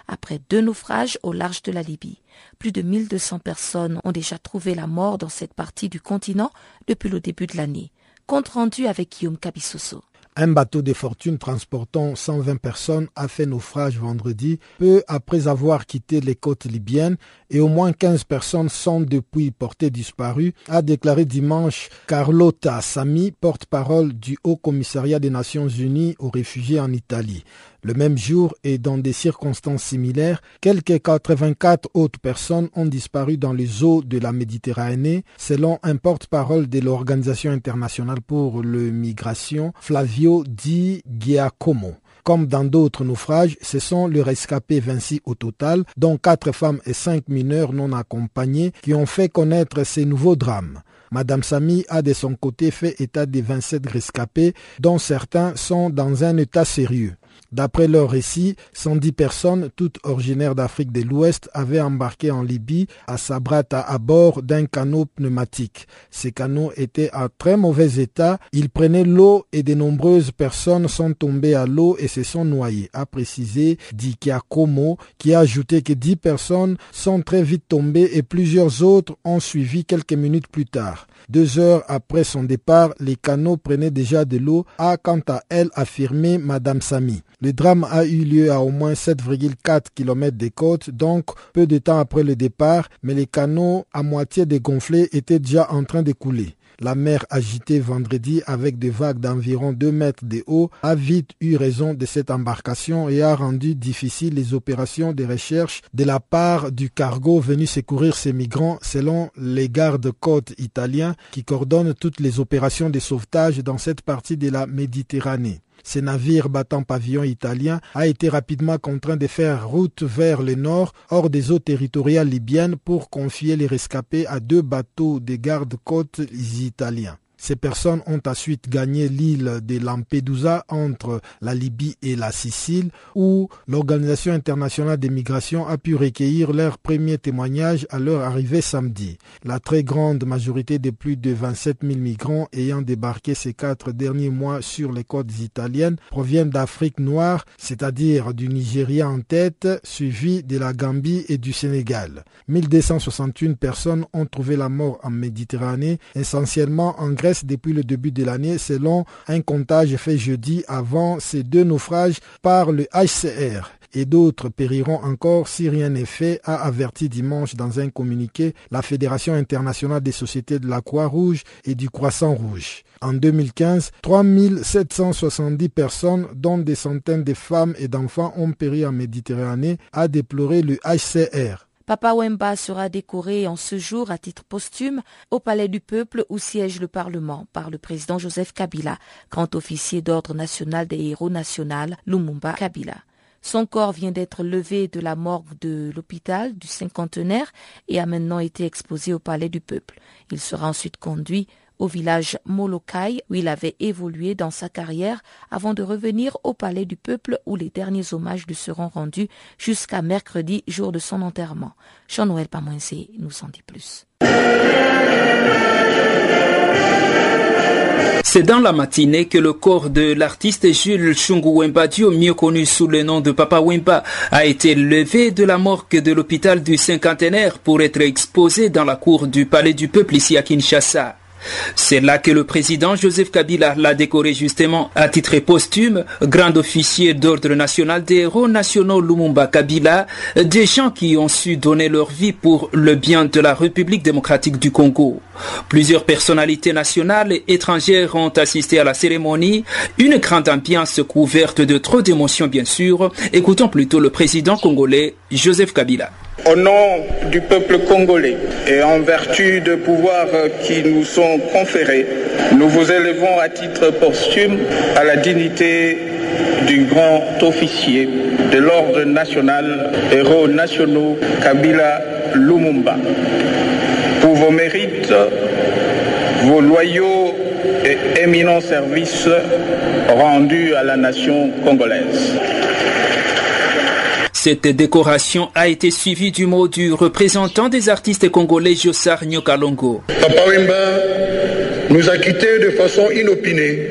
après deux naufrages au large de la Libye. Plus de 1200 personnes ont déjà trouvé la mort dans cette partie du continent depuis le début de l'année. Compte rendu avec Guillaume Cabissoso. Un bateau de fortune transportant 120 personnes a fait naufrage vendredi, peu après avoir quitté les côtes libyennes, et au moins 15 personnes sont depuis portées disparues, a déclaré dimanche Carlotta Sami, porte-parole du Haut Commissariat des Nations Unies aux réfugiés en Italie. Le même jour et dans des circonstances similaires, quelques 84 autres personnes ont disparu dans les eaux de la Méditerranée, selon un porte-parole de l'Organisation internationale pour le migration, Flavio Di Giacomo. Comme dans d'autres naufrages, ce sont les rescapés Vinci au total, dont quatre femmes et cinq mineurs non accompagnés, qui ont fait connaître ces nouveaux drames. Madame Samy a de son côté fait état des 27 rescapés, dont certains sont dans un état sérieux. D'après leur récit, 110 personnes, toutes originaires d'Afrique de l'Ouest, avaient embarqué en Libye à Sabrata à bord d'un canot pneumatique. Ces canots étaient en très mauvais état, ils prenaient l'eau et de nombreuses personnes sont tombées à l'eau et se sont noyées, a précisé Dikia Komo, qui a ajouté que 10 personnes sont très vite tombées et plusieurs autres ont suivi quelques minutes plus tard. Deux heures après son départ, les canots prenaient déjà de l'eau, a quant à elle affirmé Madame Samy. Le drame a eu lieu à au moins 7,4 km des côtes, donc peu de temps après le départ, mais les canaux à moitié dégonflés étaient déjà en train de couler. La mer agitée vendredi avec des vagues d'environ 2 mètres de haut a vite eu raison de cette embarcation et a rendu difficile les opérations de recherche de la part du cargo venu secourir ces migrants selon les gardes-côtes italiens qui coordonnent toutes les opérations de sauvetage dans cette partie de la Méditerranée. Ce navire battant pavillon italien a été rapidement contraint de faire route vers le nord, hors des eaux territoriales libyennes, pour confier les rescapés à deux bateaux de garde-côtes italiens. Ces personnes ont ensuite gagné l'île de Lampedusa entre la Libye et la Sicile, où l'Organisation internationale des migrations a pu recueillir leurs premiers témoignages à leur arrivée samedi. La très grande majorité des plus de 27 000 migrants ayant débarqué ces quatre derniers mois sur les côtes italiennes proviennent d'Afrique noire, c'est-à-dire du Nigeria en tête, suivi de la Gambie et du Sénégal. 1261 personnes ont trouvé la mort en Méditerranée, essentiellement en Grèce depuis le début de l'année selon un comptage fait jeudi avant ces deux naufrages par le HCR. et d'autres périront encore si rien n'est fait, a averti dimanche dans un communiqué la Fédération internationale des sociétés de la Croix-Rouge et du Croissant Rouge. En 2015, 3770 personnes, dont des centaines de femmes et d'enfants, ont péri en Méditerranée, a déploré le HCR. Papa Wemba sera décoré en ce jour à titre posthume au Palais du Peuple où siège le Parlement par le président Joseph Kabila, grand officier d'ordre national des héros national Lumumba Kabila. Son corps vient d'être levé de la morgue de l'hôpital du cinquantenaire et a maintenant été exposé au Palais du Peuple. Il sera ensuite conduit au village Molokai où il avait évolué dans sa carrière avant de revenir au palais du peuple où les derniers hommages lui seront rendus jusqu'à mercredi, jour de son enterrement. Jean-Noël Pamoinse nous en dit plus. C'est dans la matinée que le corps de l'artiste Jules Chungu Wemba mieux connu sous le nom de Papa Wemba, a été levé de la morgue de l'hôpital du cinquantenaire pour être exposé dans la cour du palais du peuple ici à Kinshasa. C'est là que le président Joseph Kabila l'a décoré justement à titre posthume, grand officier d'ordre national des héros nationaux Lumumba Kabila, des gens qui ont su donner leur vie pour le bien de la République démocratique du Congo. Plusieurs personnalités nationales et étrangères ont assisté à la cérémonie, une grande ambiance couverte de trop d'émotions bien sûr. Écoutons plutôt le président congolais Joseph Kabila. Au nom du peuple congolais et en vertu de pouvoirs qui nous sont conférés, nous vous élevons à titre posthume à la dignité du grand officier de l'ordre national, héros nationaux Kabila Lumumba. Pour vos mérites, vos loyaux et éminents services rendus à la nation congolaise. Cette décoration a été suivie du mot du représentant des artistes congolais Jossar Nyokalongo. Papa Wemba nous a quittés de façon inopinée,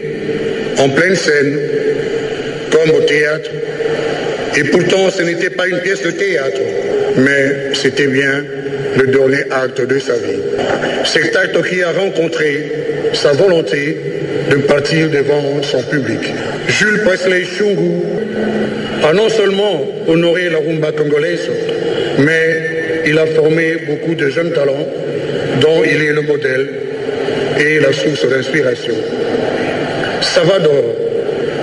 en pleine scène, comme au théâtre. Et pourtant, ce n'était pas une pièce de théâtre, mais c'était bien le dernier acte de sa vie. Cet acte qui a rencontré sa volonté de partir devant son public. Jules Presley Chungu a non seulement honoré la rumba congolaise, mais il a formé beaucoup de jeunes talents dont il est le modèle et la source d'inspiration. Salvador,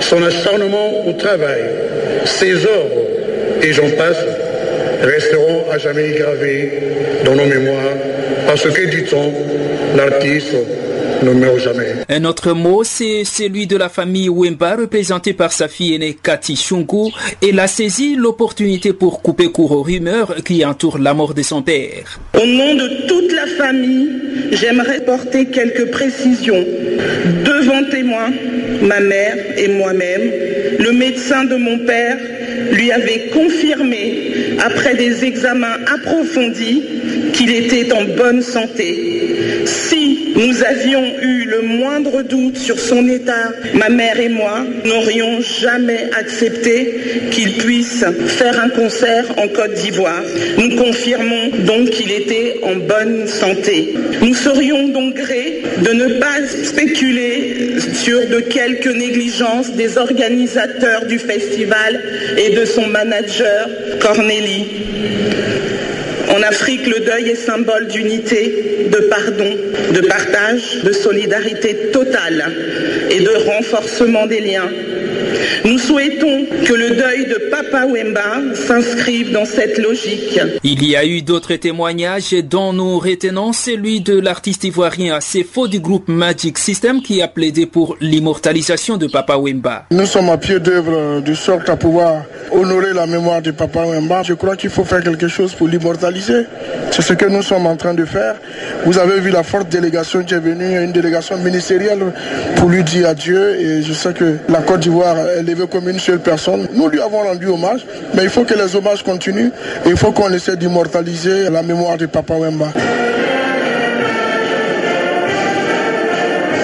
son acharnement au travail, ses œuvres, et j'en passe, resteront à jamais gravés dans nos mémoires, parce que, dit-on, l'artiste ne meurt jamais. Un autre mot, c'est celui de la famille Wemba, représentée par sa fille aînée Cathy Chungu. Elle a saisi l'opportunité pour couper court aux rumeurs qui entourent la mort de son père. Au nom de toute la famille, j'aimerais porter quelques précisions. Devant témoins, ma mère et moi-même, le médecin de mon père lui avait confirmé, après des examens approfondis, qu'il était en bonne santé. Si nous avions eu le moindre doute sur son état, ma mère et moi n'aurions jamais accepté qu'il puisse faire un concert en Côte d'Ivoire. Nous confirmons donc qu'il était en bonne santé. Nous serions donc gré de ne pas spéculer sur de quelques négligences des organisateurs du festival et de son manager, Cornélie. En Afrique, le deuil est symbole d'unité, de pardon, de partage, de solidarité totale et de renforcement des liens. Nous souhaitons que le deuil de Papa Wemba s'inscrive dans cette logique. Il y a eu d'autres témoignages dont nous retenons celui de l'artiste ivoirien assez faux du groupe Magic System qui a plaidé pour l'immortalisation de Papa Wemba. Nous sommes à pied d'œuvre de sorte à pouvoir honorer la mémoire de Papa Wemba. Je crois qu'il faut faire quelque chose pour l'immortaliser. C'est ce que nous sommes en train de faire. Vous avez vu la forte délégation qui est venue, une délégation ministérielle pour lui dire adieu et je sais que la Côte d'Ivoire est levée comme une seule personne. Nous lui avons rendu hommage, mais il faut que les hommages continuent il faut qu'on essaie d'immortaliser la mémoire de Papa Wemba.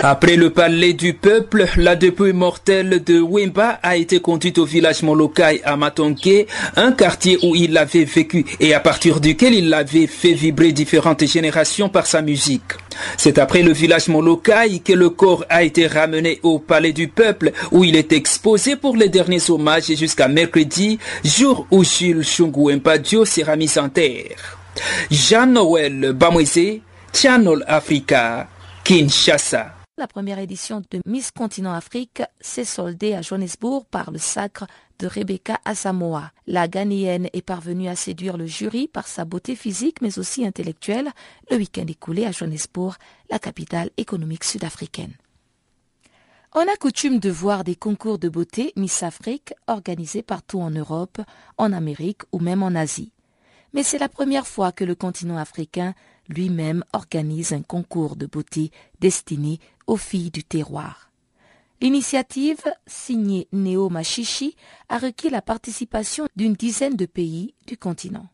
Après le palais du peuple, la dépouille mortelle de Wemba a été conduite au village Molokai à Matonke, un quartier où il avait vécu et à partir duquel il avait fait vibrer différentes générations par sa musique. C'est après le village Molokai que le corps a été ramené au palais du peuple où il est exposé pour les derniers hommages jusqu'à mercredi, jour où Jules Chungu Dio sera mis en terre. Jean-Noël Bamwese, Channel Africa, Kinshasa. La première édition de Miss Continent Afrique s'est soldée à Johannesburg par le sacre de Rebecca Asamoah. La Ghanéenne est parvenue à séduire le jury par sa beauté physique mais aussi intellectuelle le week-end écoulé à Johannesburg, la capitale économique sud-africaine. On a coutume de voir des concours de beauté Miss Afrique organisés partout en Europe, en Amérique ou même en Asie. Mais c'est la première fois que le continent africain lui-même organise un concours de beauté destiné aux filles du terroir. L'initiative, signée Neo Machichi, a requis la participation d'une dizaine de pays du continent.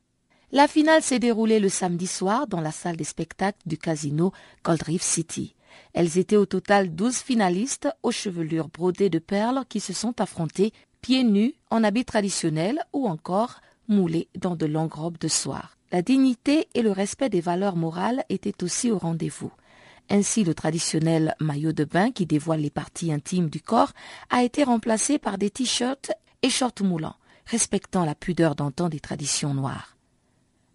La finale s'est déroulée le samedi soir dans la salle des spectacles du casino Gold Reef City. Elles étaient au total douze finalistes aux chevelures brodées de perles qui se sont affrontées pieds nus en habits traditionnels ou encore moulés dans de longues robes de soie. La dignité et le respect des valeurs morales étaient aussi au rendez-vous. Ainsi, le traditionnel maillot de bain qui dévoile les parties intimes du corps a été remplacé par des t-shirts et shorts moulants, respectant la pudeur d'antan des traditions noires.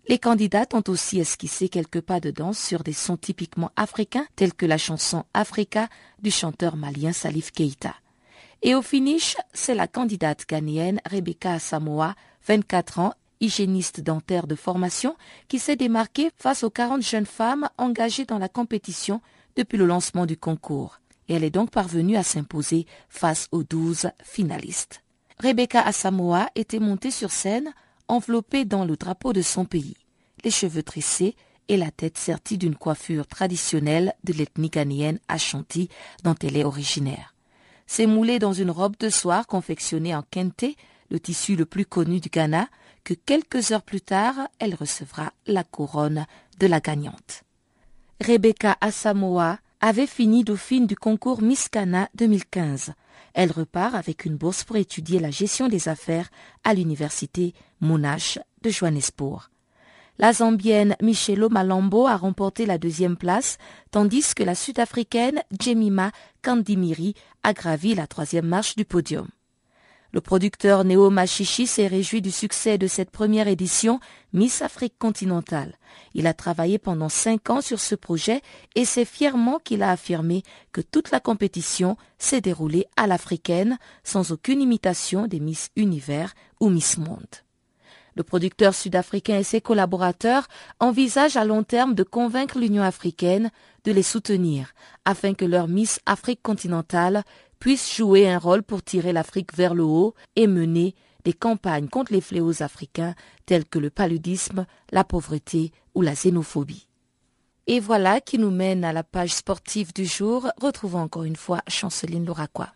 Les candidates ont aussi esquissé quelques pas de danse sur des sons typiquement africains tels que la chanson Africa du chanteur malien Salif Keita. Et au finish, c'est la candidate ghanéenne Rebecca Samoa, 24 ans, hygiéniste dentaire de formation, qui s'est démarquée face aux 40 jeunes femmes engagées dans la compétition depuis le lancement du concours. Et elle est donc parvenue à s'imposer face aux 12 finalistes. Rebecca Asamoah était montée sur scène, enveloppée dans le drapeau de son pays, les cheveux tressés et la tête sertie d'une coiffure traditionnelle de l'ethnie ghanéenne Ashanti dont elle est originaire. C'est moulée dans une robe de soie confectionnée en kente, le tissu le plus connu du Ghana, que quelques heures plus tard, elle recevra la couronne de la gagnante. Rebecca Asamoah avait fini dauphine du concours Miss Ghana 2015. Elle repart avec une bourse pour étudier la gestion des affaires à l'université Monash de Johannesburg. La Zambienne Michelo Malambo a remporté la deuxième place, tandis que la Sud-Africaine Jemima Kandimiri a gravi la troisième marche du podium. Le producteur Neo Machichi s'est réjoui du succès de cette première édition Miss Afrique continentale. Il a travaillé pendant cinq ans sur ce projet et c'est fièrement qu'il a affirmé que toute la compétition s'est déroulée à l'africaine sans aucune imitation des Miss Univers ou Miss Monde. Le producteur sud-africain et ses collaborateurs envisagent à long terme de convaincre l'Union africaine de les soutenir afin que leur Miss Afrique continentale puisse jouer un rôle pour tirer l'Afrique vers le haut et mener des campagnes contre les fléaux africains tels que le paludisme, la pauvreté ou la xénophobie. Et voilà qui nous mène à la page sportive du jour. Retrouvons encore une fois Chanceline Louraquois.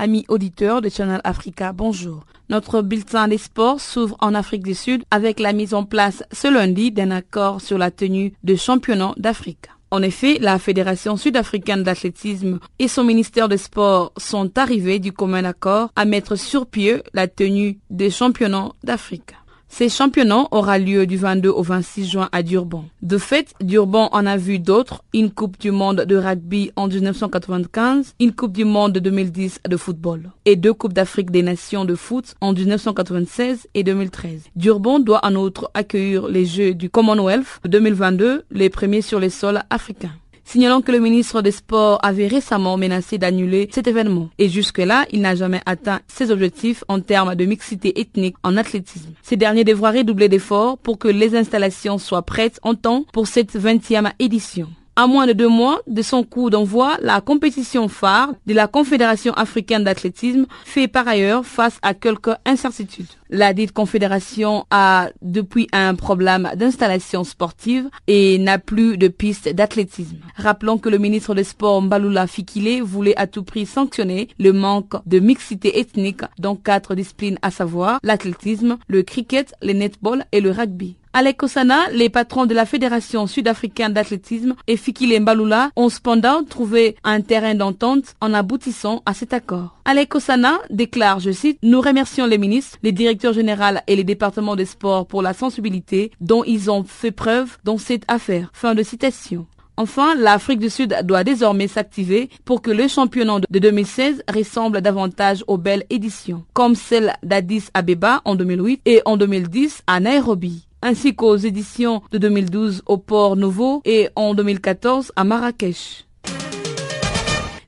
Amis auditeurs de Channel Africa, bonjour. Notre bulletin des sports s'ouvre en Afrique du Sud avec la mise en place ce lundi d'un accord sur la tenue de championnat d'Afrique. En effet, la Fédération sud-africaine d'athlétisme et son ministère des Sports sont arrivés du commun accord à mettre sur pied la tenue des championnats d'Afrique. Ces championnats aura lieu du 22 au 26 juin à Durban. De fait, Durban en a vu d'autres, une Coupe du monde de rugby en 1995, une Coupe du monde de 2010 de football et deux Coupes d'Afrique des Nations de foot en 1996 et 2013. Durban doit en outre accueillir les Jeux du Commonwealth 2022, les premiers sur les sols africains signalant que le ministre des Sports avait récemment menacé d'annuler cet événement. Et jusque-là, il n'a jamais atteint ses objectifs en termes de mixité ethnique en athlétisme. Ces derniers devra redoubler d'efforts pour que les installations soient prêtes en temps pour cette 20e édition. À moins de deux mois de son coup d'envoi, la compétition phare de la Confédération africaine d'athlétisme fait par ailleurs face à quelques incertitudes. La dite confédération a depuis un problème d'installation sportive et n'a plus de piste d'athlétisme. Rappelons que le ministre des Sports Mbalula Fikile voulait à tout prix sanctionner le manque de mixité ethnique dans quatre disciplines à savoir l'athlétisme, le cricket, le netball et le rugby. Alec Osana, les patrons de la Fédération sud-africaine d'athlétisme et Fikile Mbalula ont cependant trouvé un terrain d'entente en aboutissant à cet accord. Alec Osana déclare, je cite, Nous remercions les ministres, les directeurs généraux et les départements des sports pour la sensibilité dont ils ont fait preuve dans cette affaire. Fin de citation. Enfin, l'Afrique du Sud doit désormais s'activer pour que le championnat de 2016 ressemble davantage aux belles éditions, comme celle d'Addis Abeba en 2008 et en 2010 à Nairobi ainsi qu'aux éditions de 2012 au Port Nouveau et en 2014 à Marrakech.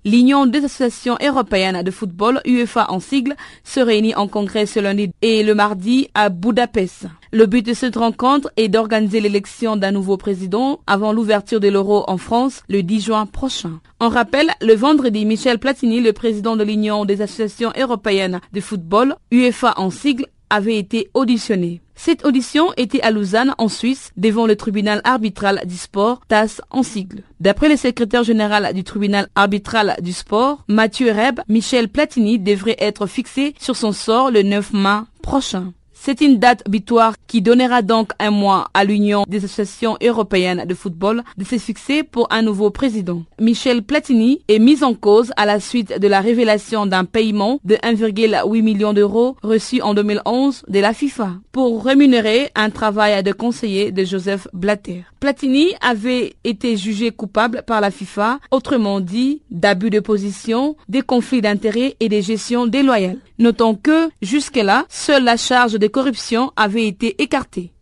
L'Union des associations européennes de football, UEFA en sigle, se réunit en congrès ce lundi et le mardi à Budapest. Le but de cette rencontre est d'organiser l'élection d'un nouveau président avant l'ouverture de l'euro en France le 10 juin prochain. En rappel, le vendredi, Michel Platini, le président de l'Union des associations européennes de football, UEFA en sigle, avait été auditionné. Cette audition était à Lausanne, en Suisse, devant le tribunal arbitral du sport, TAS en sigle. D'après le secrétaire général du tribunal arbitral du sport, Mathieu Reb, Michel Platini devrait être fixé sur son sort le 9 mai prochain. C'est une date butoir qui donnera donc un mois à l'Union des associations européennes de football de se fixer pour un nouveau président. Michel Platini est mis en cause à la suite de la révélation d'un paiement de 1,8 million d'euros reçu en 2011 de la FIFA pour rémunérer un travail de conseiller de Joseph Blatter. Platini avait été jugé coupable par la FIFA, autrement dit d'abus de position, des conflits d'intérêts et de gestion déloyale. Notons que, jusque-là, seule la charge de corruption avait été écartée.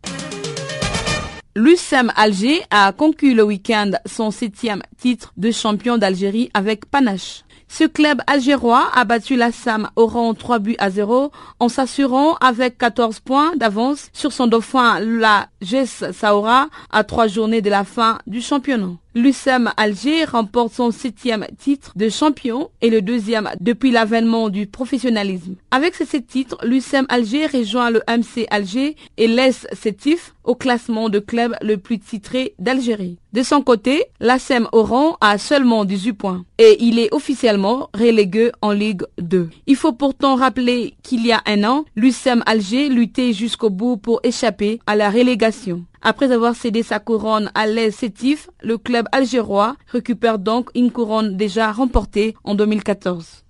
L'USM Alger a conquis le week-end son septième titre de champion d'Algérie avec panache. Ce club algérois a battu la SAM au rang 3 buts à 0 en s'assurant avec 14 points d'avance sur son dauphin la GES Saoura à trois journées de la fin du championnat. L'USM Alger remporte son septième titre de champion et le deuxième depuis l'avènement du professionnalisme. Avec ces sept titres, l'USM Alger rejoint le MC Alger et laisse titres au classement de club le plus titré d'Algérie. De son côté, l'ASM Oran a seulement 18 points et il est officiellement relégué en Ligue 2. Il faut pourtant rappeler qu'il y a un an, l'USM Alger luttait jusqu'au bout pour échapper à la relégation. Après avoir cédé sa couronne à l'AS Sétif, le club algérois récupère donc une couronne déjà remportée en 2014.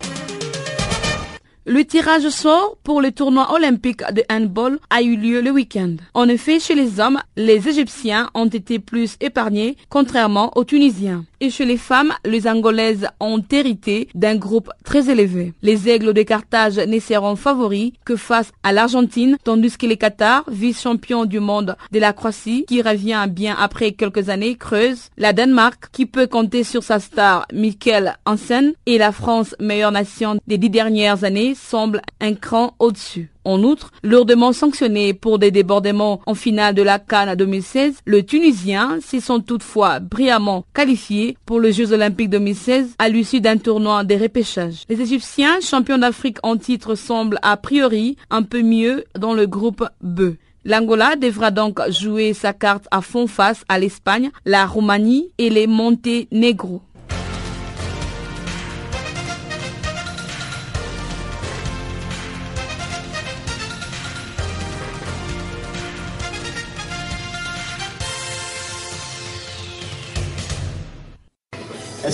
Le tirage sort pour le tournoi olympique de handball a eu lieu le week-end. En effet, chez les hommes, les Égyptiens ont été plus épargnés, contrairement aux Tunisiens. Et chez les femmes, les Angolaises ont hérité d'un groupe très élevé. Les Aigles de Carthage ne seront favoris que face à l'Argentine, tandis que les Qatar, vice-champions du monde de la Croatie, qui revient bien après quelques années, creuse. La Danemark, qui peut compter sur sa star Mikkel Hansen, et la France, meilleure nation des dix dernières années, semble un cran au-dessus. En outre, lourdement sanctionné pour des débordements en finale de la Cannes 2016, le Tunisien s'y sont toutefois brillamment qualifiés pour les Jeux Olympiques 2016 à l'issue d'un tournoi des repêchages. Les Égyptiens, champions d'Afrique en titre, semblent a priori un peu mieux dans le groupe B. L'Angola devra donc jouer sa carte à fond face à l'Espagne, la Roumanie et les Monténégro.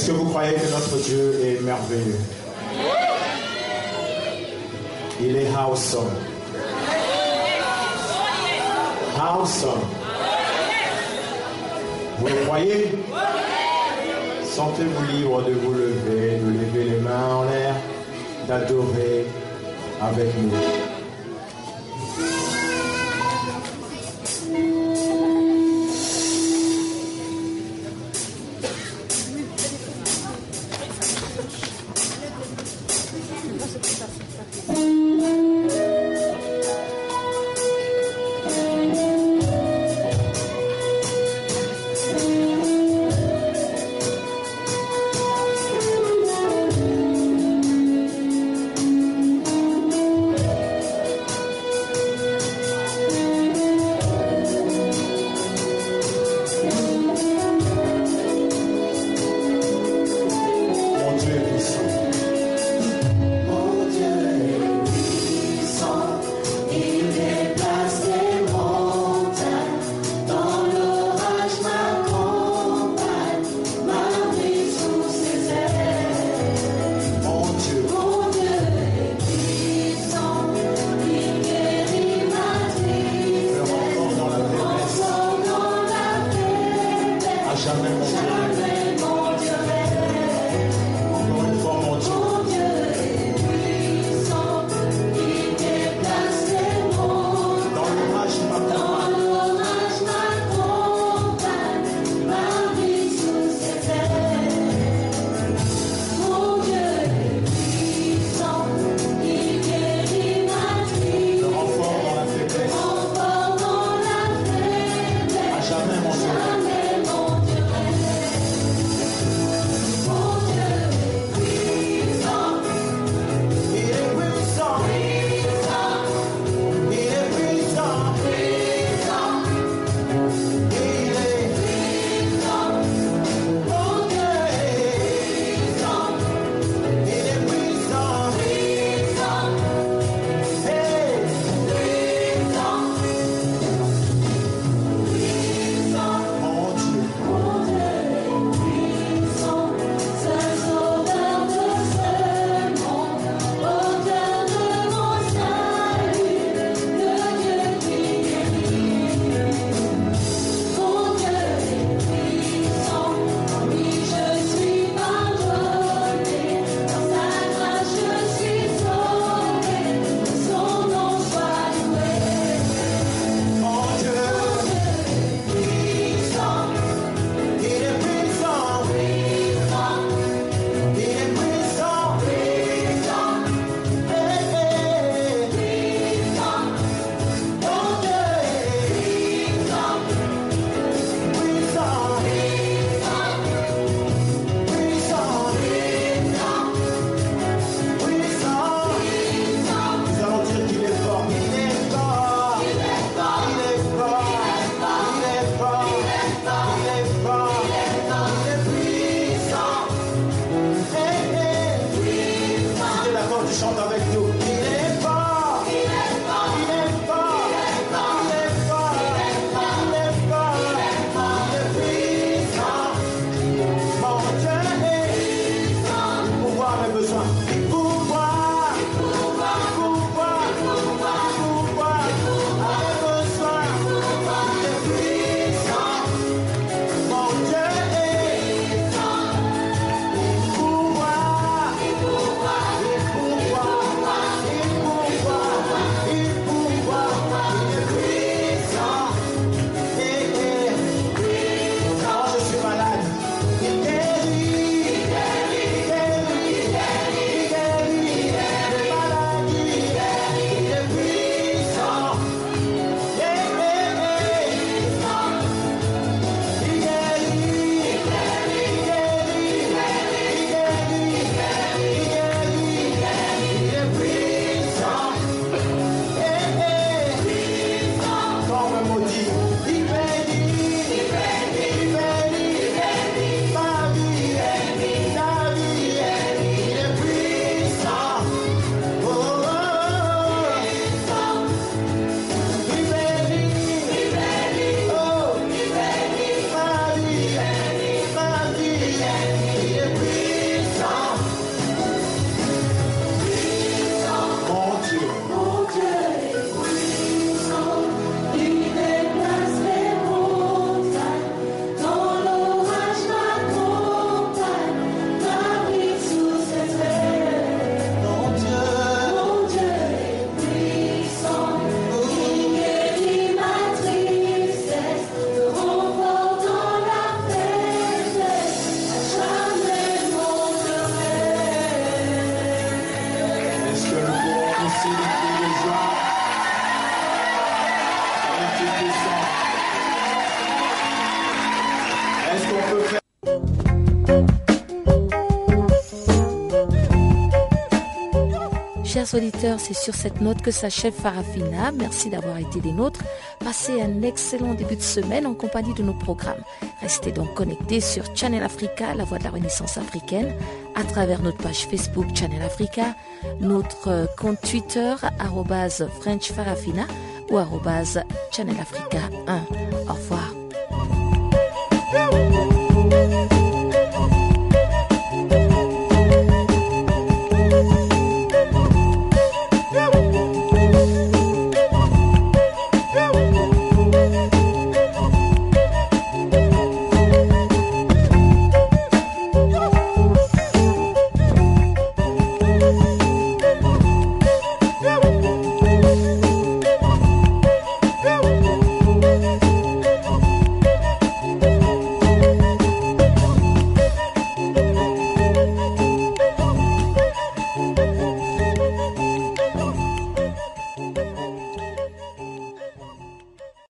Est-ce que vous croyez que notre Dieu est merveilleux? Il est awesome. Awesome. Vous le croyez? Sentez-vous libre de vous lever, de lever les mains en l'air, d'adorer avec nous. Auditeurs, c'est sur cette note que s'achève Farafina. Merci d'avoir été des nôtres. Passez un excellent début de semaine en compagnie de nos programmes. Restez donc connectés sur Channel Africa, la voix de la Renaissance africaine, à travers notre page Facebook Channel Africa, notre compte Twitter, French Farafina ou Channel Africa 1. Au revoir.